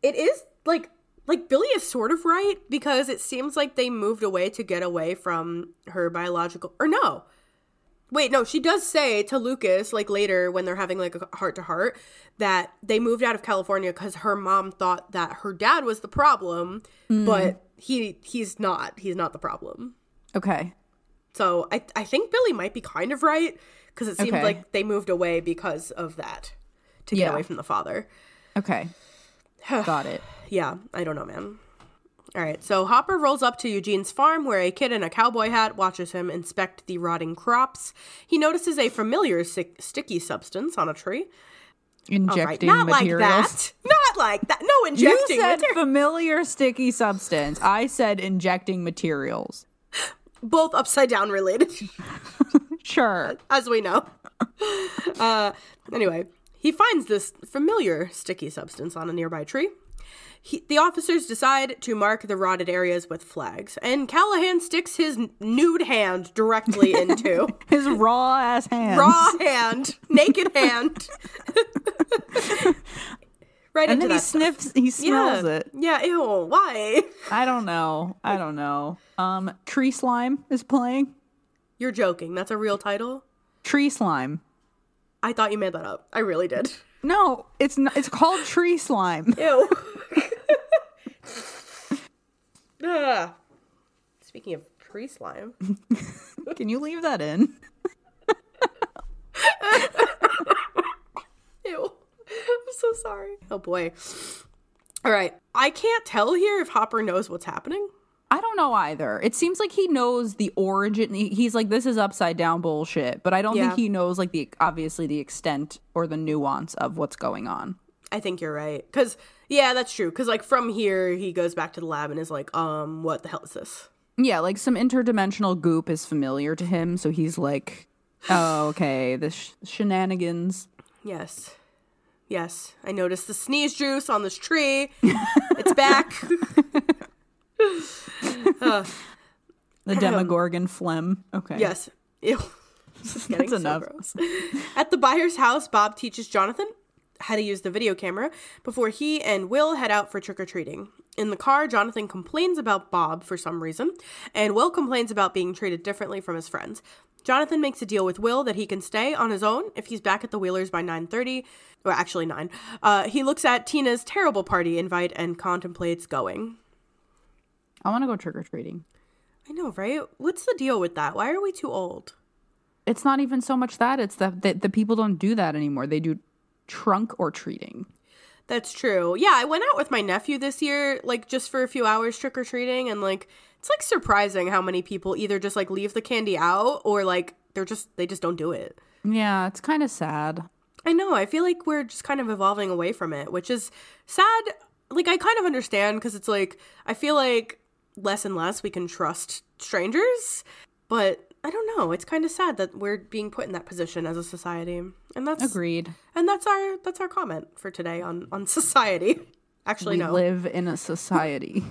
it is like like Billy is sort of right because it seems like they moved away to get away from her biological or no. Wait, no, she does say to Lucas, like later when they're having like a heart to heart, that they moved out of California because her mom thought that her dad was the problem, hmm. but he he's not. He's not the problem. Okay. So I I think Billy might be kind of right because it seemed Okay. like they moved away because of that to get Yeah. away from the father. Okay. Got it. Yeah, I don't know, man. All right, so Hopper rolls up to Eugene's farm where a kid in a cowboy hat watches him inspect the rotting crops. He notices a familiar sick, sticky substance on a tree. All right, Injecting not materials. like that. Not like that. No injecting. You said material. familiar sticky substance. I said injecting materials. Both upside down related, Sure. as we know. Uh, anyway, he finds this familiar sticky substance on a nearby tree. He, the officers decide to mark the rotted areas with flags, and Callahan sticks his nude hand directly into His raw ass hand, raw hand, naked hand, right and into then he stuff. sniffs he smells yeah. it. Yeah, ew, why? I don't know. I don't know. Um Tree Slime is playing. You're joking. That's a real title? Tree Slime. I thought you made that up. I really did. No, it's not, it's called Tree Slime. Ew. Ugh. Speaking of tree slime. Can you leave that in? Ew. I'm so sorry. Oh boy. All right. I can't tell here if Hopper knows what's happening. I don't know either. It seems like he knows the origin. He's like, this is upside down bullshit, but I don't Yeah. think he knows like the obviously the extent or the nuance of what's going on. I think you're right. Cause yeah, that's true. Cause like from here he goes back to the lab and is like, um, what the hell is this? Yeah, like some interdimensional goop is familiar to him, so he's like, oh, okay, the sh- shenanigans. Yes. Yes. I noticed the sneeze juice on this tree. it's back. The Demogorgon phlegm. Okay. yes. Ew. This is getting That's so enough. gross. At the Byers' house, Bob teaches Jonathan how to use the video camera before he and Will head out for trick or treating. In the car, Jonathan complains about Bob for some reason, and Will complains about being treated differently from his friends. Jonathan makes a deal with Will that he can stay on his own if he's back at the Wheelers by 9:30, or actually 9. Uh, he looks at Tina's terrible party invite and contemplates going. I want to go trick or treating. I know, right? What's the deal with that? Why are we too old? It's not even so much that, it's that the, the people don't do that anymore. They do trunk or treating. That's true. Yeah, I went out with my nephew this year, like just for a few hours trick or treating, and like it's like surprising how many people either just like leave the candy out or like they're just they just don't do it. Yeah, it's kind of sad. I know. I feel like we're just kind of evolving away from it, which is sad. Like I kind of understand because it's like I feel like less and less we can trust strangers, but I don't know. It's kind of sad that we're being put in that position as a society, and that's Agreed. and that's our that's our comment for today on on society. Actually, We no. live in a society.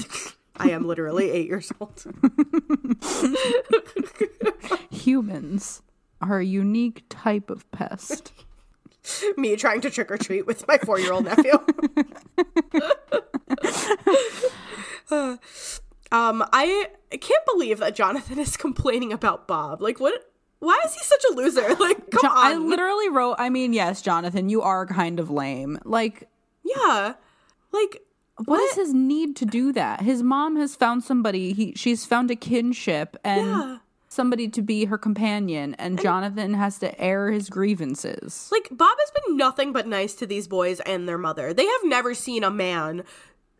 I am literally eight years old. Humans are a unique type of pest. Me trying to trick or treat with my four year old nephew. Um, I can't believe that Jonathan is complaining about Bob. Like, what? Why is he such a loser? Like, come Jo- on. I literally wrote, I mean, yes, Jonathan, you are kind of lame. Like, yeah. Like, what is his need to do that? His mom has found somebody, he she's found a kinship and Yeah. somebody to be her companion, and Jonathan has to air his grievances. Like Bob has been nothing but nice to these boys and their mother. They have never seen a man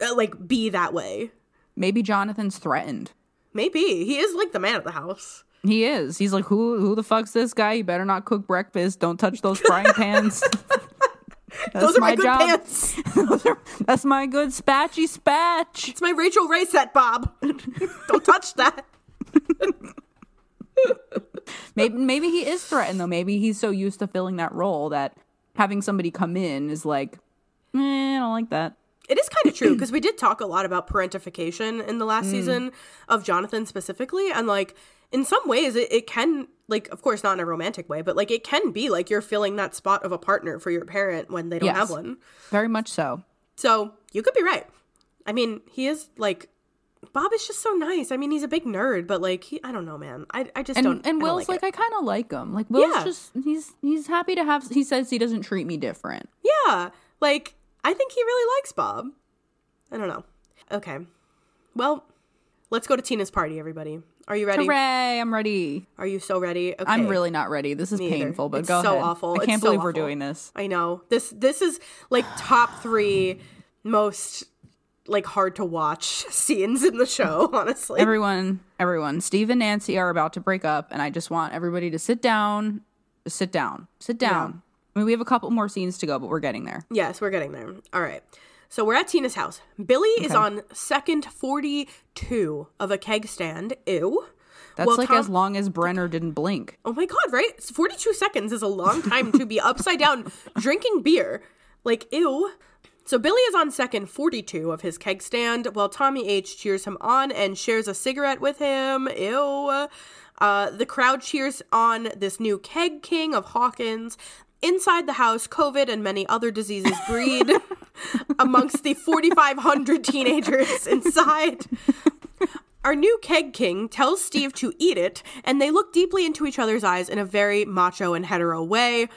uh, like be that way. Maybe Jonathan's threatened. Maybe he is like the man of the house. He is. He's like, who who the fuck's this guy? You better not cook breakfast. Don't touch those frying pans. That's Those are my, my good job. pants. Those are- That's my good spatchy spatch. It's my Rachael Ray set, Bob. Don't touch that. Maybe maybe he is threatened though. Maybe he's so used to filling that role that having somebody come in is like, eh, I don't like that. It is kind of true because we did talk a lot about parentification in the last mm. season of Jonathan specifically. And like, in some ways, it, it can, like, of course, not in a romantic way, but like, it can be like you're filling that spot of a partner for your parent when they don't Yes. have one. Very much so. So you could be right. I mean, he is like, Bob is just so nice. I mean, he's a big nerd, but like, he, I don't know, man. I, I just And don't. I and don't Will's like, like. I kind of like him. Like Will's Yeah. just he's he's happy to have. He says he doesn't treat me different. yeah, like, I think he really likes Bob. I don't know. Okay. Well, let's go to Tina's party, everybody. Are you ready? Hooray! I'm ready. Are you so ready? Okay. I'm really not ready. This is Me either. painful, but It's go so ahead. awful. I can't so believe we're doing this. I know. This this is like top 3 most like hard to watch scenes in the show, honestly. Everyone, everyone, Steve and Nancy are about to break up, and I just want everybody to sit down. Sit down. Sit down. I mean, we have a couple more scenes to go, but we're getting there. Yes, we're getting there. All right. So we're at Tina's house. Billy is on second 42 of a keg stand. Ew. That's Well, like Tom- as long as Brenner didn't blink. Oh my god, right? 42 seconds is a long time to be upside down drinking beer. Like, ew. So Billy is on second 42 of his keg stand while Tommy H cheers him on and shares a cigarette with him. Ew. Uh, the crowd cheers on this new keg king of Hawkins. Inside the house, COVID and many other diseases breed amongst the 4,500 teenagers inside. Our new keg king tells Steve to eat it, and they look deeply into each other's eyes in a very macho and hetero way.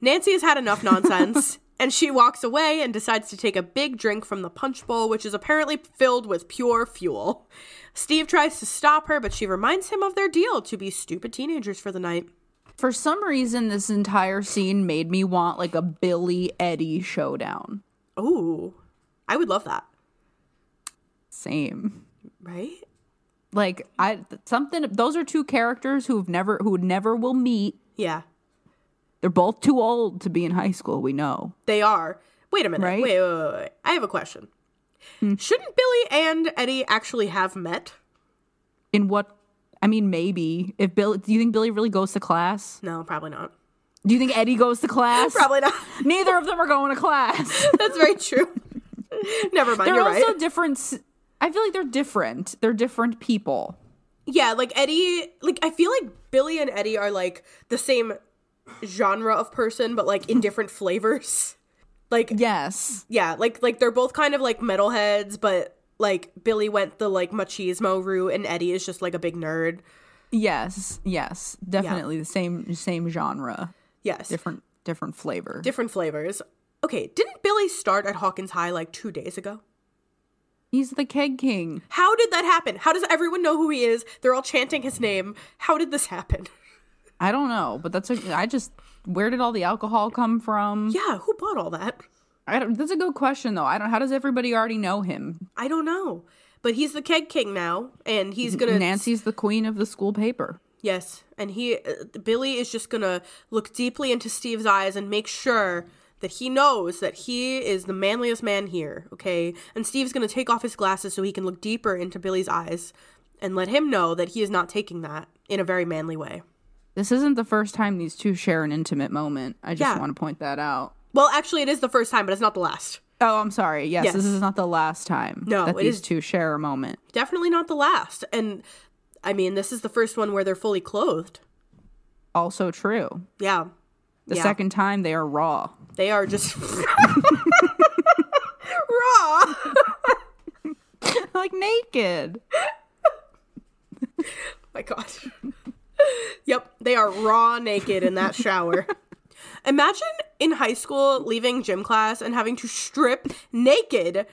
Nancy has had enough nonsense, and she walks away and decides to take a big drink from the punch bowl, which is apparently filled with pure fuel. Steve tries to stop her, but she reminds him of their deal to be stupid teenagers for the night. For some reason, this entire scene made me want like a Billy Eddie showdown. Ooh, I would love that, Same. right? Like I something. Those are two characters who've never who never will meet. Yeah, They're both too old to be in high school. We know. they are. Wait a minute. Right? Wait, wait, wait, wait. I have a question. Hmm. Shouldn't Billy and Eddie actually have met? In what? I mean, maybe if Bill. Do you think Billy really goes to class? No, probably not. Do you think Eddie goes to class? Probably not. Neither of them are going to class. That's very true. Never mind. They're also right. different. I feel like they're different. They're different people. Yeah, like Eddie. Like I feel like Billy and Eddie are like the same genre of person, but like in different flavors. Like Yes. yeah, like like they're both kind of like metalheads, but like Billy went the like machismo route, and Eddie is just like a big nerd. Yes. Yes. Definitely the same same genre. Yes, Different different flavor. different flavors. Okay, didn't Billy start at Hawkins High like two days ago? He's the keg king. How did that happen? How does everyone know who he is? They're all chanting his name. How did this happen? I don't know, but that's a. I just. Where did all the alcohol come from? Yeah, who bought all that? I don't. That's a good question though. I don't. How does everybody already know him? I don't know. But he's the keg king now, and he's gonna Nancy's the queen of the school paper. Yes, and he uh, Billy is just gonna look deeply into Steve's eyes and make sure that he knows that he is the manliest man here. Okay, and Steve's gonna take off his glasses so he can look deeper into Billy's eyes and let him know that he is not taking that in a very manly way. This isn't the first time these two share an intimate moment. I just Yeah. want to point that out. Well, actually, it is the first time, but it's not the last. Oh, I'm sorry. Yes, Yes. this is not the last time No, that it these is- two share a moment. Definitely not the last. And I mean, this is the first one where they're fully clothed. Also true. Yeah. The Yeah. second time they are raw. They are just raw. like naked. my god. yep, they are raw naked in that shower. Imagine in high school leaving gym class and having to strip naked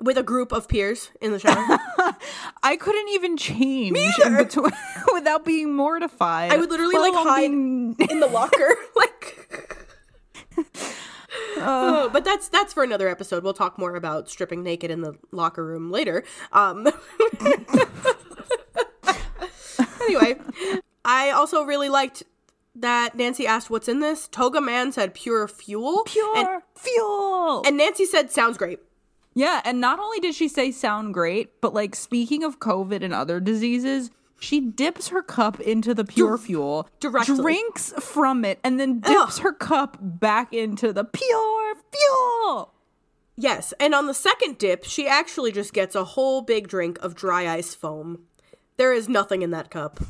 with a group of peers in the shower. I couldn't even change between without being mortified. I would literally like hide being- in the locker like Oh, but that's that's for another episode. We'll talk more about stripping naked in the locker room later. Um Anyway, I also really liked that Nancy asked what's in this. Toga Man said pure fuel. pure And, fuel. and Nancy said sounds great. yeah, and not only did she say sound great, but like speaking of COVID and other diseases, she dips her cup into the pure fuel, directly. drinks from it, and then dips her cup back into the pure fuel. Yes, and on the second dip, she actually just gets a whole big drink of dry ice foam. There is nothing in that cup.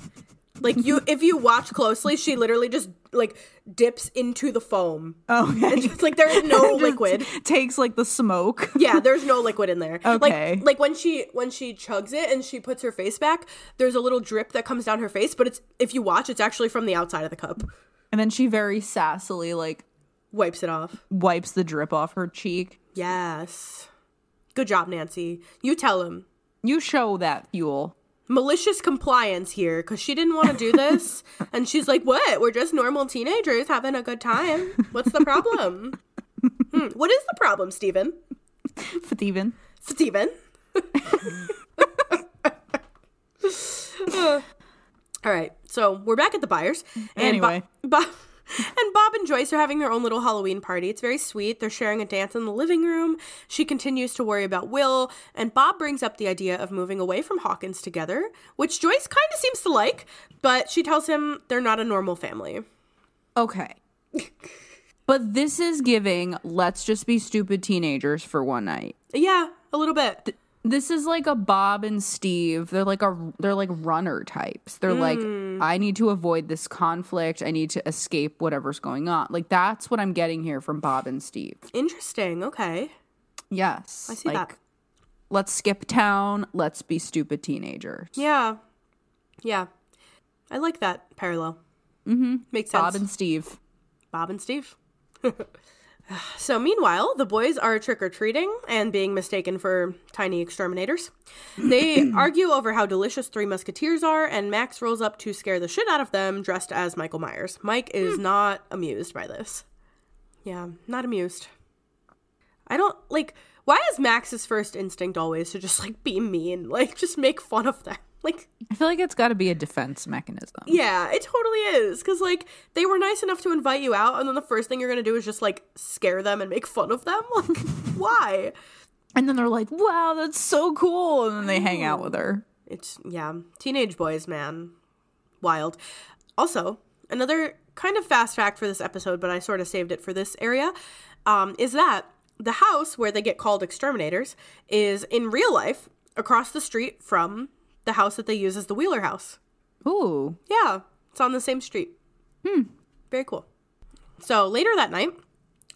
Like you if you watch closely, she literally just like dips into the foam. Oh, okay. It's like there is no liquid. Takes like the smoke. Yeah, there's no liquid in there. Okay. Like like when she when she chugs it and she puts her face back, there's a little drip that comes down her face, but it's if you watch, it's actually from the outside of the cup. And then she very sassily like Wipes it off. wipes the drip off her cheek. Yes. Good job, Nancy. You tell him. You show that fuel. Malicious compliance here because she didn't want to do this. and she's like, What? We're just normal teenagers having a good time. What's the problem? Hmm, What is the problem, Steven? Steven. Steven? Uh, all right, so we're back at the Byers. And Anyway. Bob, and Bob and Joyce are having their own little Halloween party. It's very sweet. They're sharing a dance in the living room. She continues to worry about Will, and Bob brings up the idea of moving away from Hawkins together, which Joyce kind of seems to like, but she tells him they're not a normal family. Okay. but this is giving let's just be stupid teenagers for one night. Yeah, a little bit. This is like a Bob and Steve. They're like a they're like runner types. They're like I need to avoid this conflict. I need to escape whatever's going on. Like that's what I'm getting here from Bob and Steve. Interesting. Okay. Yes. I see like, that. Let's skip town. Let's be stupid teenagers. Yeah. Yeah. I like that parallel. Mm-hmm. Makes sense. Bob and Steve. Bob and Steve. so, meanwhile, the boys are trick or treating and being mistaken for tiny exterminators. They argue over how delicious Three Musketeers are, and Max rolls up to scare the shit out of them dressed as Michael Myers. Mike is hmm. not amused by this. Yeah, not amused. I don't like. Why is Max's first instinct always to just like be mean? Like, just make fun of them? Like, I feel like it's got to be a defense mechanism. yeah, it totally is. Because, like, they were nice enough to invite you out, and then the first thing you're going to do is just, like, scare them and make fun of them? Like, why? And then they're like, "Wow, that's so cool," and then they hang out with her. It's, yeah, teenage boys, man. Wild. Also, another kind of fast fact for this episode, but I sort of saved it for this area, um, is that the house where they get called exterminators is in real life across the street from the house that they use as the Wheeler house. Ooh, Yeah, it's on the same street. Hmm. Very cool. So later that night,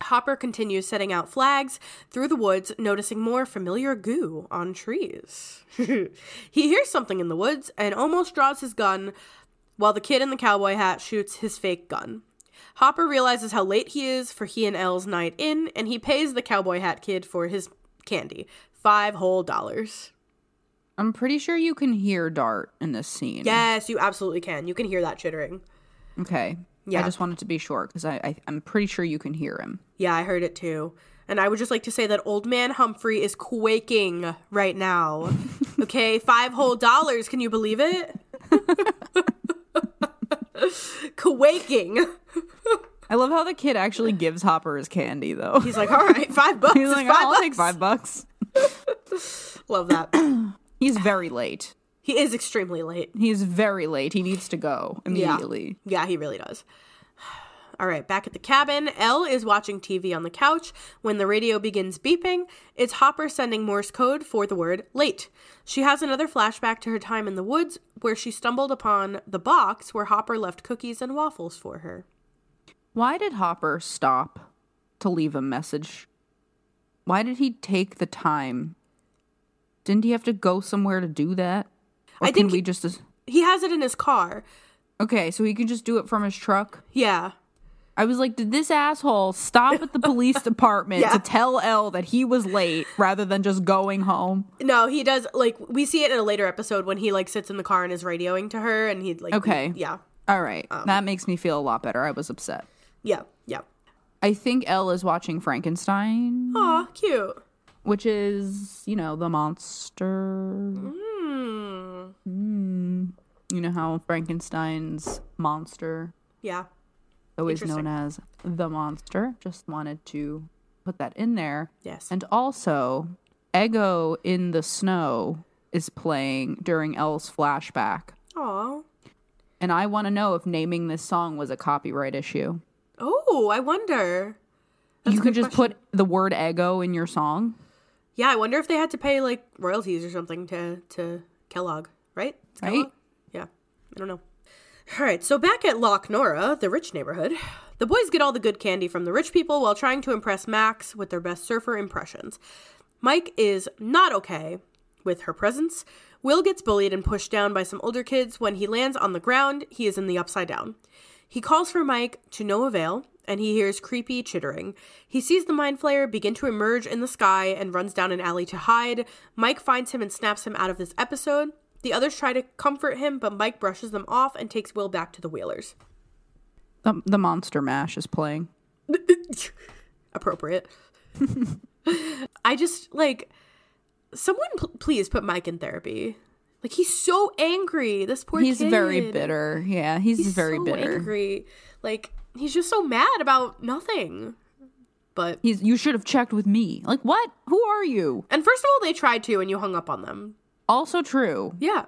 Hopper continues setting out flags through the woods, noticing more familiar goo on trees. he hears something in the woods and almost draws his gun while the kid in the cowboy hat shoots his fake gun. Hopper realizes how late he is for he and El's night in, and he pays the cowboy hat kid for his candy. Five whole dollars. I'm pretty sure you can hear Dart in this scene. Yes, you absolutely can. You can hear that chittering. Okay. Yeah. I just wanted to be sure because I, I I'm pretty sure you can hear him. Yeah, I heard it too. And I would just like to say that old man Humphrey is quaking right now. Okay, five whole dollars. Can you believe it? quaking. I love how the kid actually gives Hopper his candy though. He's like, all right, five bucks. He's like, five I'll bucks. take five bucks. Love that. He's very late. he is extremely late. He's very late. He needs to go immediately. Yeah, he really does. All right, back at the cabin, El is watching TV on the couch when the radio begins beeping. It's Hopper sending Morse code for the word late. She has another flashback to her time in the woods where she stumbled upon the box where Hopper left cookies and waffles for her. Why did Hopper stop to leave a message? Why did he take the time? Didn't he have to go somewhere to do that? Or I think we he- just as- He has it in his car. Okay, so he can just do it from his truck? Yeah. I was like, did this asshole stop at the police department Yeah. to tell El that he was late rather than just going home? No, he does like we see it in a later episode when he like sits in the car and is radioing to her and he like Okay. Yeah. All right. Um. that makes me feel a lot better. I was upset. Yeah. Yeah. I think El is watching Frankenstein, Aw, cute. Which is, you know, the monster. Hmm. You know how Frankenstein's monster, Yeah. always known as the monster. Just wanted to put that in there. Yes. And also, Eggo in the Snow is playing during El's flashback. Aw. And I want to know if naming this song was a copyright issue. Oh, I wonder. That's you could just question. put the word Eggo in your song. Yeah, I wonder if they had to pay like royalties or something to to Kellogg, right? It's Right. Kellogg? Yeah. I don't know. All right, so back at Loch Nora, the rich neighborhood, the boys get all the good candy from the rich people while trying to impress Max with their best surfer impressions. Mike is not okay with her presence. Will gets bullied and pushed down by some older kids. When he lands on the ground, he is in the upside down. He calls for Mike to no avail, and he hears creepy chittering. He sees the mind flayer begin to emerge in the sky and runs down an alley to hide. Mike finds him and snaps him out of this episode. The others try to comfort him, but Mike brushes them off and takes Will back to the Wheelers. The, the Monster Mash is playing. Appropriate. I just like someone pl- please put Mike in therapy. Like he's so angry. This poor He's kid. very bitter. Yeah, he's, He's very so bitter. angry. Like he's just so mad about nothing. But He's you should have checked with me. Like what? Who are you? and first of all, they tried to, and you hung up on them. Also true. Yeah,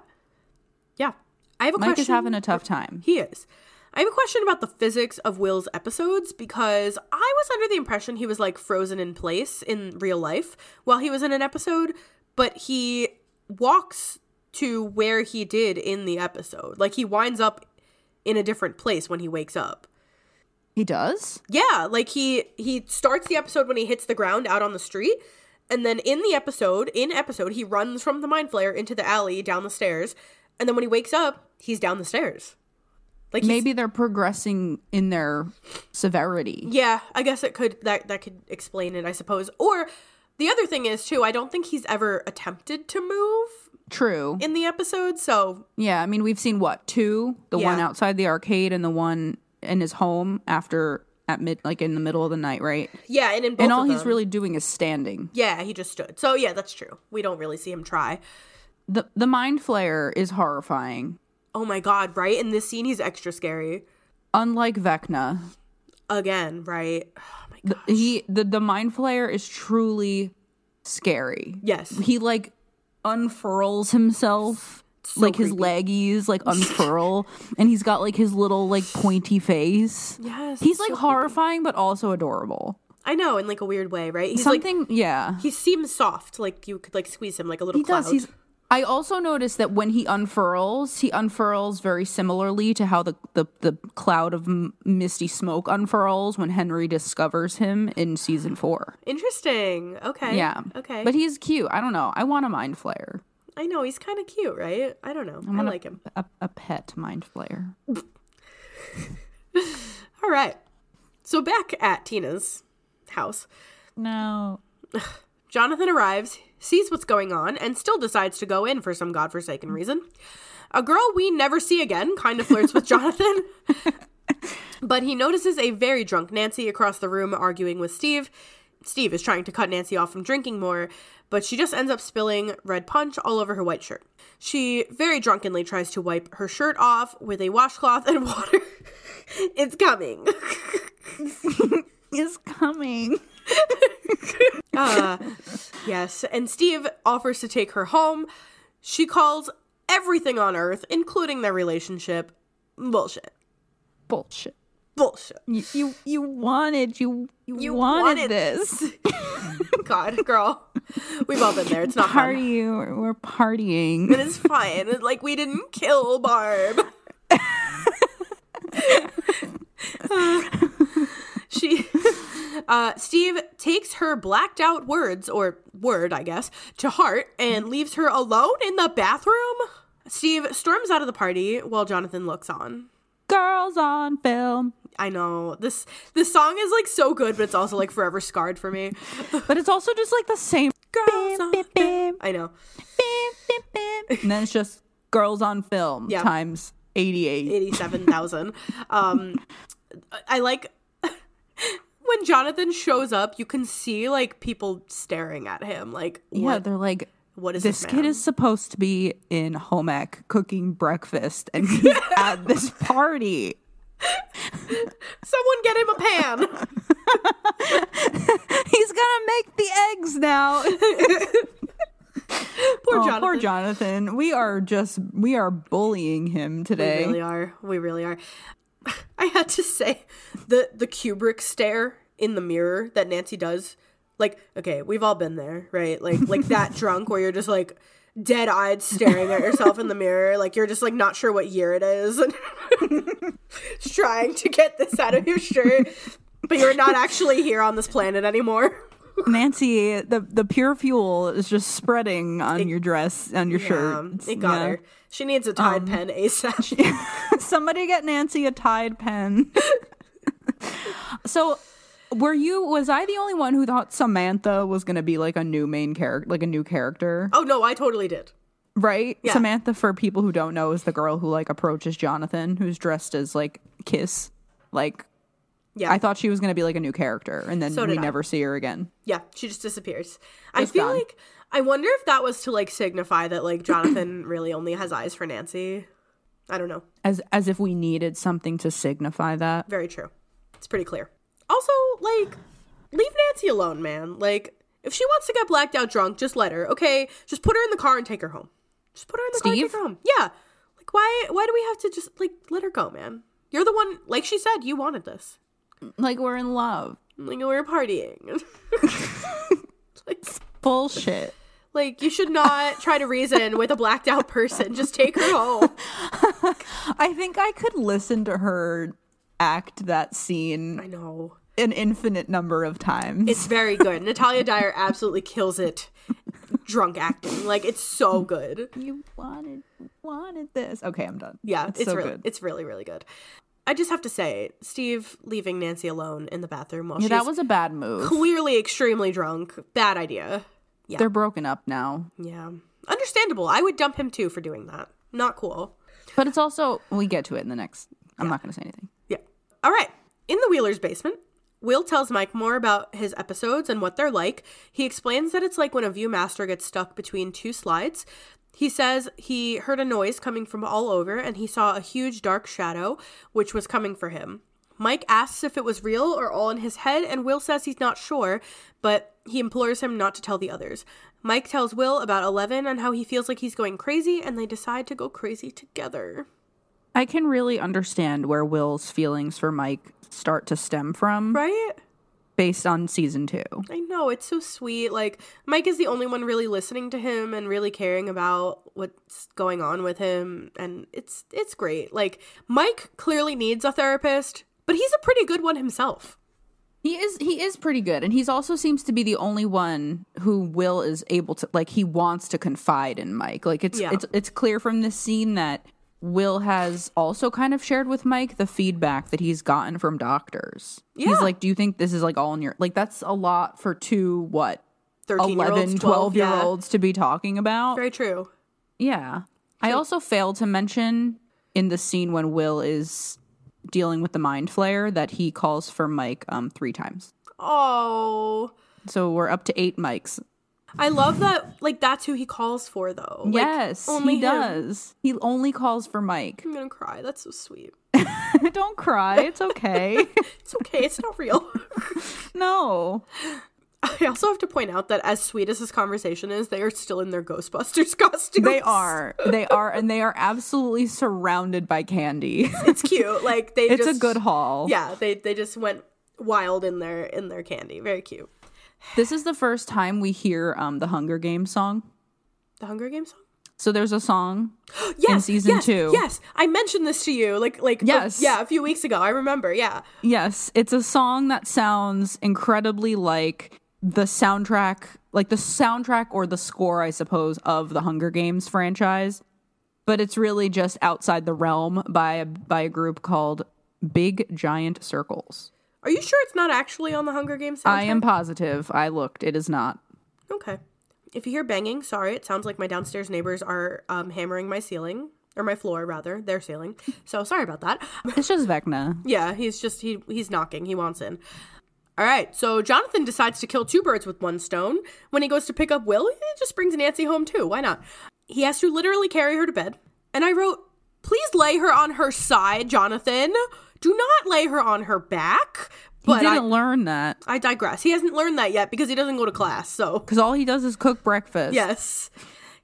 yeah. I have a Mike question. is having a tough time. He is. I have a question about the physics of Will's episodes because I was under the impression he was like frozen in place in real life while he was in an episode, but he walks to where he did in the episode. Like he winds up in a different place when he wakes up. He does? Yeah, like he he starts the episode when he hits the ground out on the street, and then in the episode, in episode, he runs from the mind flayer into the alley down the stairs, and then when he wakes up, he's down the stairs. Like Maybe they're progressing in their severity. yeah, I guess it could that that could explain it, I suppose. Or the other thing is too, I don't think he's ever attempted to move True. in the episode, so Yeah, I mean we've seen what, two? The one outside the arcade and the one in his home after at mid like in the middle of the night, right? yeah, and in both and all of he's really doing is standing. yeah, he just stood. So yeah, that's true. We don't really see him try. The the mind flayer is horrifying. Oh my god, right? In this scene, he's extra scary Unlike Vecna, again, right? Oh my god. he the, the mind flayer is truly scary. Yes. He like unfurls himself. So like his leggies like unfurl and he's got like his little like pointy face. Yes, He's like so horrifying but also adorable. I know, in like a weird way, right? He's like Something yeah. he seems soft, like you could like squeeze him like a little He cloud. does. He's. I also noticed that when he unfurls, he unfurls very similarly to how the the, the cloud of m- misty smoke unfurls when Henry discovers him in season four. Interesting. Okay. Yeah. Okay. But he's cute. I don't know. I want a mind flayer. I know he's kind of cute, right? I don't know. I, want a- like him. A, a pet mind flayer. All right. So back at Tina's house, No. Jonathan arrives, sees what's going on, and still decides to go in for some godforsaken reason. A girl we never see again kind of flirts with Jonathan, but he notices a very drunk Nancy across the room arguing with Steve. Steve is trying to cut Nancy off from drinking more, but she just ends up spilling red punch all over her white shirt. She very drunkenly tries to wipe her shirt off with a washcloth and water. it's coming. it's coming. Uh, yes, and Steve offers to take her home. She calls everything on Earth, including their relationship, bullshit. Bullshit. Bullshit. You you, you wanted you you, You wanted, wanted this. God, girl. We've all been there. It's not fun. Party, we're, we're partying. It is fine. It's Like we didn't kill Barb. she uh Steve takes her blacked out words or word, I guess, to heart and leaves her alone in the bathroom. Steve storms out of the party while Jonathan looks on. Girls on film, I know. This this song is like so good, but it's also like forever scarred for me. but it's also just like the same. Girls on bim, I know. And then it's just girls on film Yeah. times eighty eight. 87,000. Um I like when Jonathan shows up, you can see like people staring at him like Yeah, what, they're like. what is This this, kid is supposed to be in home ec cooking breakfast, and he's at this party. Someone get him a pan. He's gonna make the eggs now. Poor Oh, Jonathan. Poor Jonathan. We are just we are bullying him today. We really are. We really are. I had to say the the Kubrick stare in the mirror that Nancy does. Like, okay, we've all been there, right? Like like that drunk where you're just like dead-eyed staring at yourself in the mirror, like you're just like not sure what year it is and just trying to get this out of your shirt, but you're not actually here on this planet anymore. Nancy, the the pure fuel is just spreading on your dress, on your shirt. Um, it got yeah. her. She needs a Tide pen ASAP. Somebody get Nancy a Tide pen. so, were you? Was I the only one who thought Samantha was going to be like a new main character, like a new character? oh no, I totally did. Right? Yeah. Samantha, for people who don't know, is the girl who like approaches Jonathan, who's dressed as like Kiss. Like, Yeah. I thought she was going to be like a new character, and then So we I. never see her again. Yeah, she just disappears. I feel gone. like I wonder if that was to like signify that like Jonathan really only has eyes for Nancy. I don't know. As as if we needed something to signify that. Very true. It's pretty clear. Also, like, leave Nancy alone, man. Like, if she wants to get blacked out drunk, just let her. Okay, just put her in the car and take her home. Just put her in the car and take her home. Yeah. Like, why? Why do we have to just like let her go, man? You're the one. Like she said, you wanted this. Like we're in love. Like we're partying. like, Bullshit. Like you should not try to reason with a blacked out person. Just take her home. I think I could listen to her act that scene I know. An infinite number of times. It's very good. Natalia Dyer absolutely kills it. Drunk acting. Like it's so good. you wanted wanted this. Okay, I'm done. Yeah, it's, it's, so really good. it's really, really good. I just have to say, Steve leaving Nancy alone in the bathroom while Yeah, that was a bad move. clearly extremely drunk. Bad idea. Yeah. They're broken up now. Yeah. Understandable. I would dump him too for doing that. Not cool. But it's also we get to it in the next I'm not gonna say anything. Yeah. All right. In the Wheeler's basement, Will tells Mike more about his episodes and what they're like. He explains that it's like when a Viewmaster gets stuck between two slides. He says he heard a noise coming from all over and he saw a huge dark shadow, which was coming for him. Mike asks if it was real or all in his head, and Will says he's not sure, but he implores him not to tell the others. Mike tells Will about Eleven and how he feels like he's going crazy, and they decide to go crazy together. I can really understand where Will's feelings for Mike start to stem from Right? based on season two. I know, it's so sweet. Like, Mike is the only one really listening to him and really caring about what's going on with him. And it's it's great. Like, Mike clearly needs a therapist, but he's a pretty good one himself. He is he is pretty good and he's also seems to be the only one who Will is able to like he wants to confide in Mike. Like it's Yeah. it's it's clear from this scene that Will has also kind of shared with Mike the feedback that he's gotten from doctors. Yeah. He's like, "Do you think this is like all in your like that's a lot for two what 13 year 11 olds, 12 year yeah. olds to be talking about?" Very true. Yeah. I also failed to mention in the scene when Will is dealing with the Mind Flayer that he calls for Mike um 3 times. Oh. So we're up to 8 Mikes. I love that, like, that's who he calls for, though. Like, yes, only he him. does. He only calls for Mike. I'm gonna cry. That's so sweet. Don't cry. It's okay. It's okay. It's not real. no. I also have to point out that as sweet as this conversation is, they are still in their Ghostbusters costumes. They are. They are. And they are absolutely surrounded by candy. It's cute. Like they It's just, a good haul. Yeah, they they just went wild in their in their candy. Very cute. This is the first time we hear um, the Hunger Games song. The Hunger Games song? So there's a song. Yes, season yes, two. Yes, I mentioned this to you like like a- Yes. yeah, a few weeks ago. I remember. Yeah. Yes, it's a song that sounds incredibly like the soundtrack, like the soundtrack or the score, I suppose, of the Hunger Games franchise. But it's really just outside the realm by by a group called Big Giant Circles. Are you sure it's not actually on the Hunger Games soundtrack? I am positive. I looked. It is not. Okay. If you hear banging, sorry, it sounds like my downstairs neighbors are um, hammering my ceiling or my floor rather, their ceiling. So sorry about that. It's just Vecna. yeah, he's just he he's knocking. He wants in. All right, so Jonathan decides to kill two birds with one stone. When he goes to pick up Will, he just brings Nancy home too. Why not? He has to literally carry her to bed. And I wrote, "Please lay her on her side, Jonathan. Do not lay her on her back." He But didn't I, learn that I digress. He hasn't learned that yet because he doesn't go to class. So because all he does is cook breakfast. yes,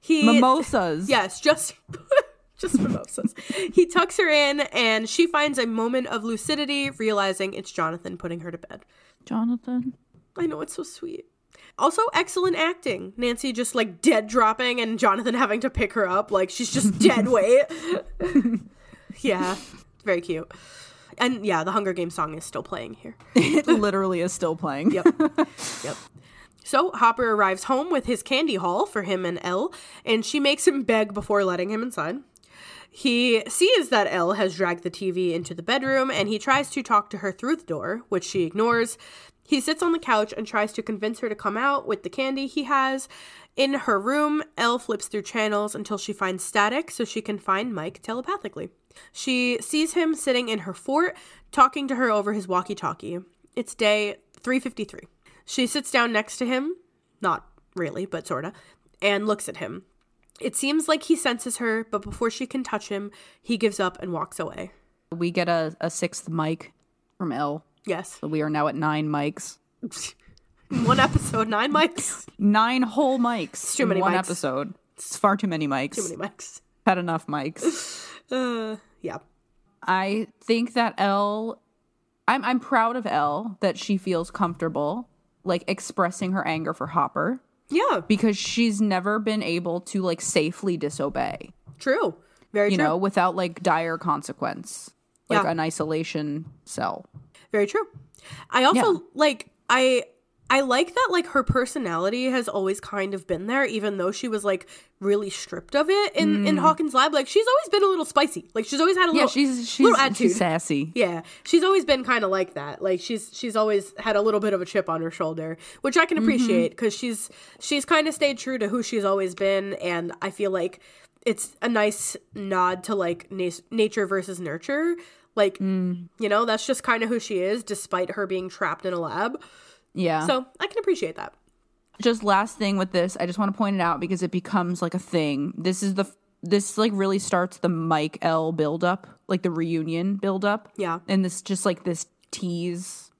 he Mimosas. Yes, just just mimosas. he tucks her in and she finds a moment of lucidity, realizing it's Jonathan putting her to bed. Jonathan. I know it's so sweet. Also, excellent acting. Nancy just like dead dropping and Jonathan having to pick her up like she's just dead weight. yeah, very cute. And yeah, the Hunger Games song is still playing here. It literally is still playing. Yep. yep. So Hopper arrives home with his candy haul for him and El, and she makes him beg before letting him inside. He sees that El has dragged the TV into the bedroom and he tries to talk to her through the door, which she ignores. He sits on the couch and tries to convince her to come out with the candy he has. In her room, El flips through channels until she finds static so she can find Mike telepathically. She sees him sitting in her fort, talking to her over his walkie talkie. It's day 353. She sits down next to him, not really, but sorta, and looks at him. It seems like he senses her, but before she can touch him, he gives up and walks away. We get a, a sixth Mike from El. Yes. So we are now at nine Mikes. One episode, nine Mikes. Nine whole Mikes too in many one Mikes. episode. It's far too many Mikes. Too many Mikes. Had enough Mikes. Uh, yeah. I think that El I'm I'm proud of El that she feels comfortable like expressing her anger for Hopper Yeah, because she's never been able to like safely disobey, true. Very you true. know, without like dire consequence. Like Yeah. an isolation cell. Very true. I also Yeah. like I I like that like her personality has always kind of been there, even though she was like really stripped of it in in Hawkins' lab. Like she's always been a little spicy. Like she's always had a Mm. Yeah, little she's she's, little attitude. she's sassy. Yeah, she's always been kind of like that. Like she's she's always had a little bit of a chip on her shoulder, which I can appreciate because she's she's kind of stayed true to who she's always been, and I feel like it's a nice nod to like na- nature versus nurture. Like you know, that's just kind of who she is, despite her being trapped in a lab. Yeah. So I can appreciate that. just last thing with this, I just want to point it out because it becomes like a thing. This is the this like really starts the Mike El buildup, like the reunion buildup. Yeah. And this just like this tease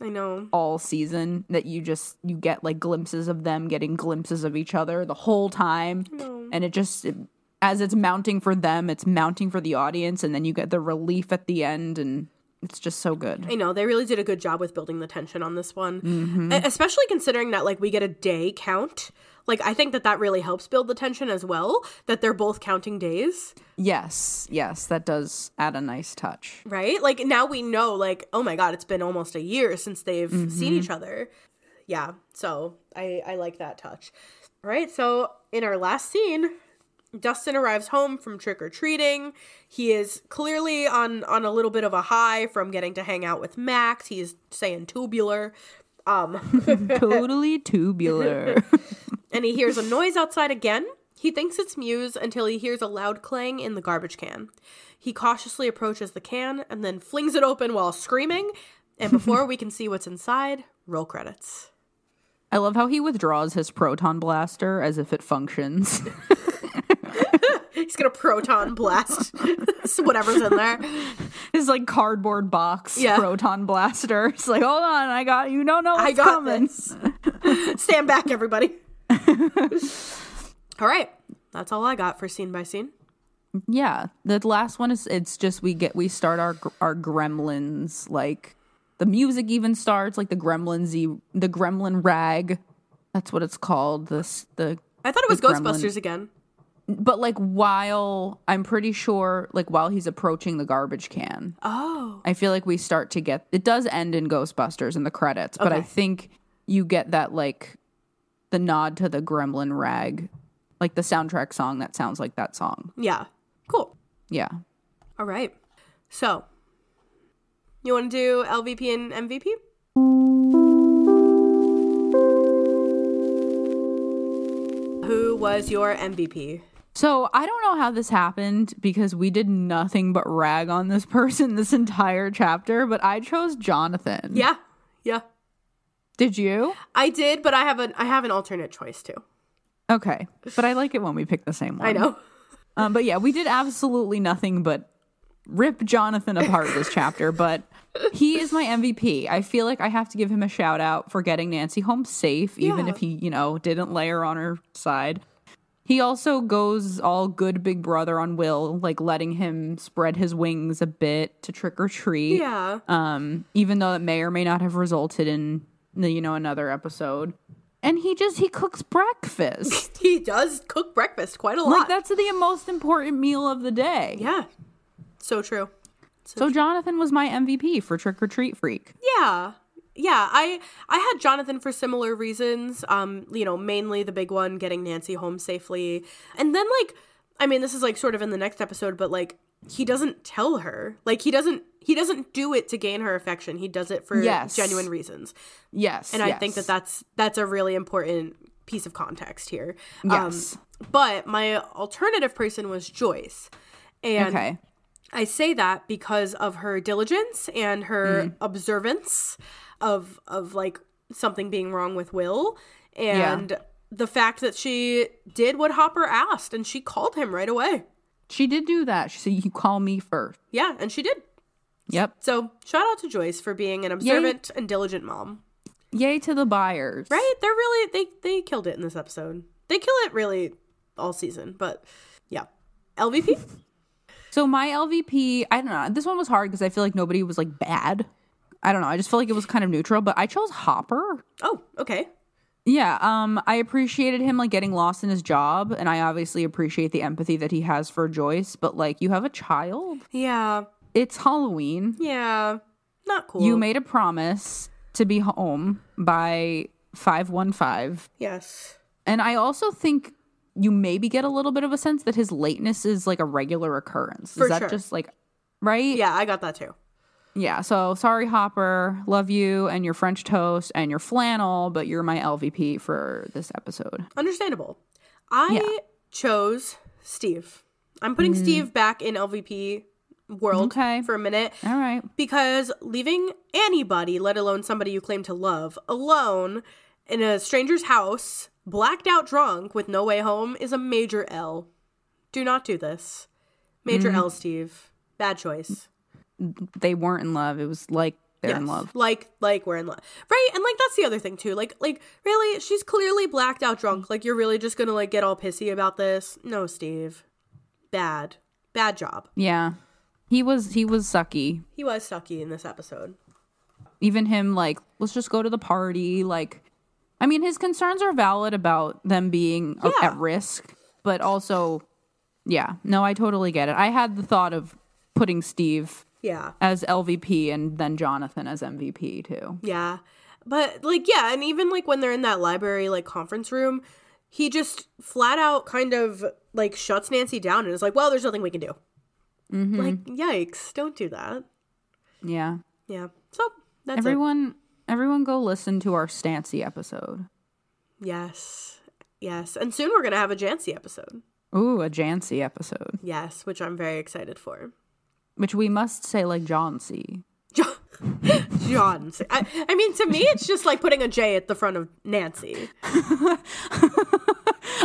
I know. all season that you just you get like glimpses of them getting glimpses of each other the whole time. And it just it, as it's mounting for them, it's mounting for the audience and then you get the relief at the end and it's just so good. I know they really did a good job with building the tension on this one, mm-hmm. E- especially considering that like we get a day count. Like I think that that really helps build the tension as well. That they're both counting days, Yes, yes, that does add a nice touch. right? Like now we know, like oh my god, it's been almost a year since they've seen mm-hmm. each other. Yeah, so I I like that touch. All right, so in our last scene, Dustin arrives home from trick or treating. He is clearly on on a little bit of a high from getting to hang out with Max. He's saying tubular. Um, totally tubular. and he hears a noise outside again. He thinks it's Mews until he hears a loud clang in the garbage can. He cautiously approaches the can and then flings it open while screaming. And before we can see what's inside, roll credits. I love how he withdraws his proton blaster as if it functions. He's gonna proton blast whatever's in there. his like cardboard box Yeah. proton blaster. It's like, hold on, I got you. Know what's I got coming. this. Stand back, everybody. all right. That's all I got for scene by scene. Yeah, the last one is it's just we get we start our our gremlins like the music even starts like the gremlinsy the gremlin rag. That's what it's called. This the I thought it was The gremlin. Ghostbusters again. But like while I'm pretty sure like while he's approaching the garbage can. Oh. I feel like we start to get it does end in Ghostbusters in the credits, but I think you get that like the nod to the gremlin rag, like the soundtrack song that sounds like that song. Yeah. Cool. Yeah. All right. So, you want to do LVP and MVP? Who was your MVP? So I don't know how this happened because we did nothing but rag on this person this entire chapter, but I chose Jonathan. Yeah. Yeah. Did you? I did, but I have an I have an alternate choice too. Okay. But I like it when we pick the same one. I know. Um, but yeah, we did absolutely nothing but rip Jonathan apart this chapter, but he is my MVP. I feel like I have to give him a shout out for getting Nancy home safe, even Yeah. if he, you know, didn't lay her on her side. He also goes all good big brother on Will, like letting him spread his wings a bit to trick or treat. Yeah. Um, even though it may or may not have resulted in you know another episode. And he just he cooks breakfast. He does cook breakfast quite a lot. like that's the most important meal of the day. Yeah. So true. So Jonathan was my MVP for Trick or Treat Freak. Yeah. Yeah, I I had Jonathan for similar reasons. Um, you know, mainly the big one getting Nancy home safely. And then like I mean, this is like sort of in the next episode, but like he doesn't tell her. Like he doesn't he doesn't do it to gain her affection. He does it for Yes. genuine reasons. Yes, And I think that that's that's a really important piece of context here. Yes. Um, but my alternative person was Joyce. And okay. I say that because of her diligence and her Mm. observance of of like something being wrong with Will and the fact that she did what Hopper asked and she called him right away. She did do that. She said, "You call me first. Yeah, and she did. Yep. So, shout out to Joyce for being an observant and diligent mom. Yay to the Byers. Right? They're really they they killed it in this episode. They kill it really all season, but yeah. LVP? So my LVP, I don't know. This one was hard because I feel like nobody was like bad. I don't know. I just feel like it was kind of neutral, but I chose Hopper. oh, okay. Yeah, um, I appreciated him like getting lost in his job, and I obviously appreciate the empathy that he has for Joyce. But like, you have a child. Yeah. It's Halloween. Yeah. Not cool. You made a promise to be home by five one five, Yes. and I also think you maybe get a little bit of a sense that his lateness is like a regular occurrence. For is that sure. just like right? Yeah, I got that too. Yeah, so sorry, Hopper. Love you and your French toast and your flannel, but you're my LVP for this episode. Understandable. I Yeah. Mm. chose Steve. I'm putting Steve back in LVP world Okay. for a minute All right. because leaving anybody, let alone somebody you claim to love, alone in a stranger's house, blacked out drunk with no way home is a major L. Do not do this. Major Mm. L, Steve. Bad choice. They weren't in love. It was like they're in love. Like like we're in love. Right? And like that's the other thing too. Like like really she's clearly blacked out drunk. Like you're really just going to like get all pissy about this? No, Steve. Bad. Bad job. Yeah. He was he was sucky. He was sucky in this episode. Even him like, let's just go to the party. Like I mean, his concerns are valid about them being Yeah. at risk, but also yeah. No, I totally get it. I had the thought of putting Steve Yeah. as LVP and then Jonathan as MVP too. Yeah. But like yeah, and even like when they're in that library like conference room, he just flat out kind of like shuts Nancy down and is like, "Well, there's nothing we can do." Mm-hmm. Like, yikes, don't do that. Yeah. Yeah. So, that's it. Everyone go listen to our Stancy episode. Yes. Yes. And soon we're going to have a Jancy episode. Ooh, a Jancy episode. Yes, which I'm very excited for. Which we must say like John C. John, John. I, I mean, to me, it's just like putting a J at the front of Nancy.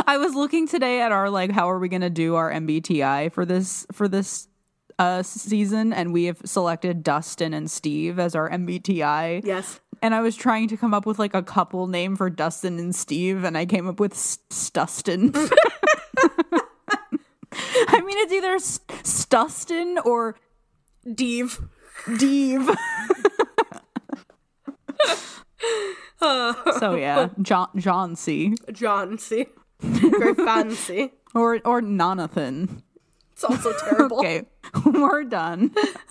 I was looking today at our like how are we gonna do our MBTI for this for this uh season and we have selected Dustin and Steve as our MBTI Yes. And I was trying to come up with like a couple name for Dustin and Steve, and I came up with Stustin. I mean, it's either Stustin or Deve. Deve. so yeah, John John C. John C. Very fancy. Or or Nonathan. It's also terrible. okay, we're done.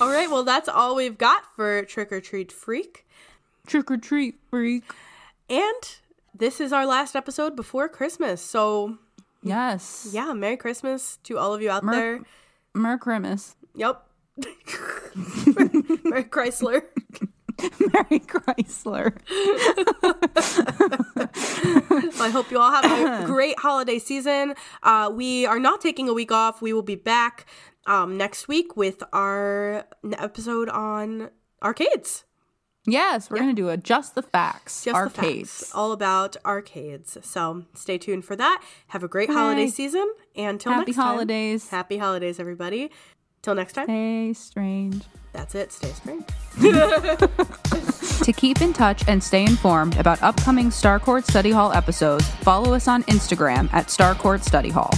all right, well that's all we've got for Trick or Treat Freak. Trick or Treat Freak. And this is our last episode before Christmas. So Yes. Yeah, Merry Christmas to all of you out Mer- there. Merry Christmas. Yep. Merry Chrysler. Merry Chrysler. I hope you all have a great holiday season. Uh, we are not taking a week off. We will be back um, next week with our episode on arcades. Yes, we're gonna do a just the facts Just arcades. The facts, all about arcades. So stay tuned for that. Have a great holiday season. And till Happy next time. Happy holidays. Happy holidays, everybody. Till next time. Stay strange. That's it. Stay strange. To keep in touch and stay informed about upcoming Starcourt Study Hall episodes, follow us on Instagram at Starcourt Study Hall.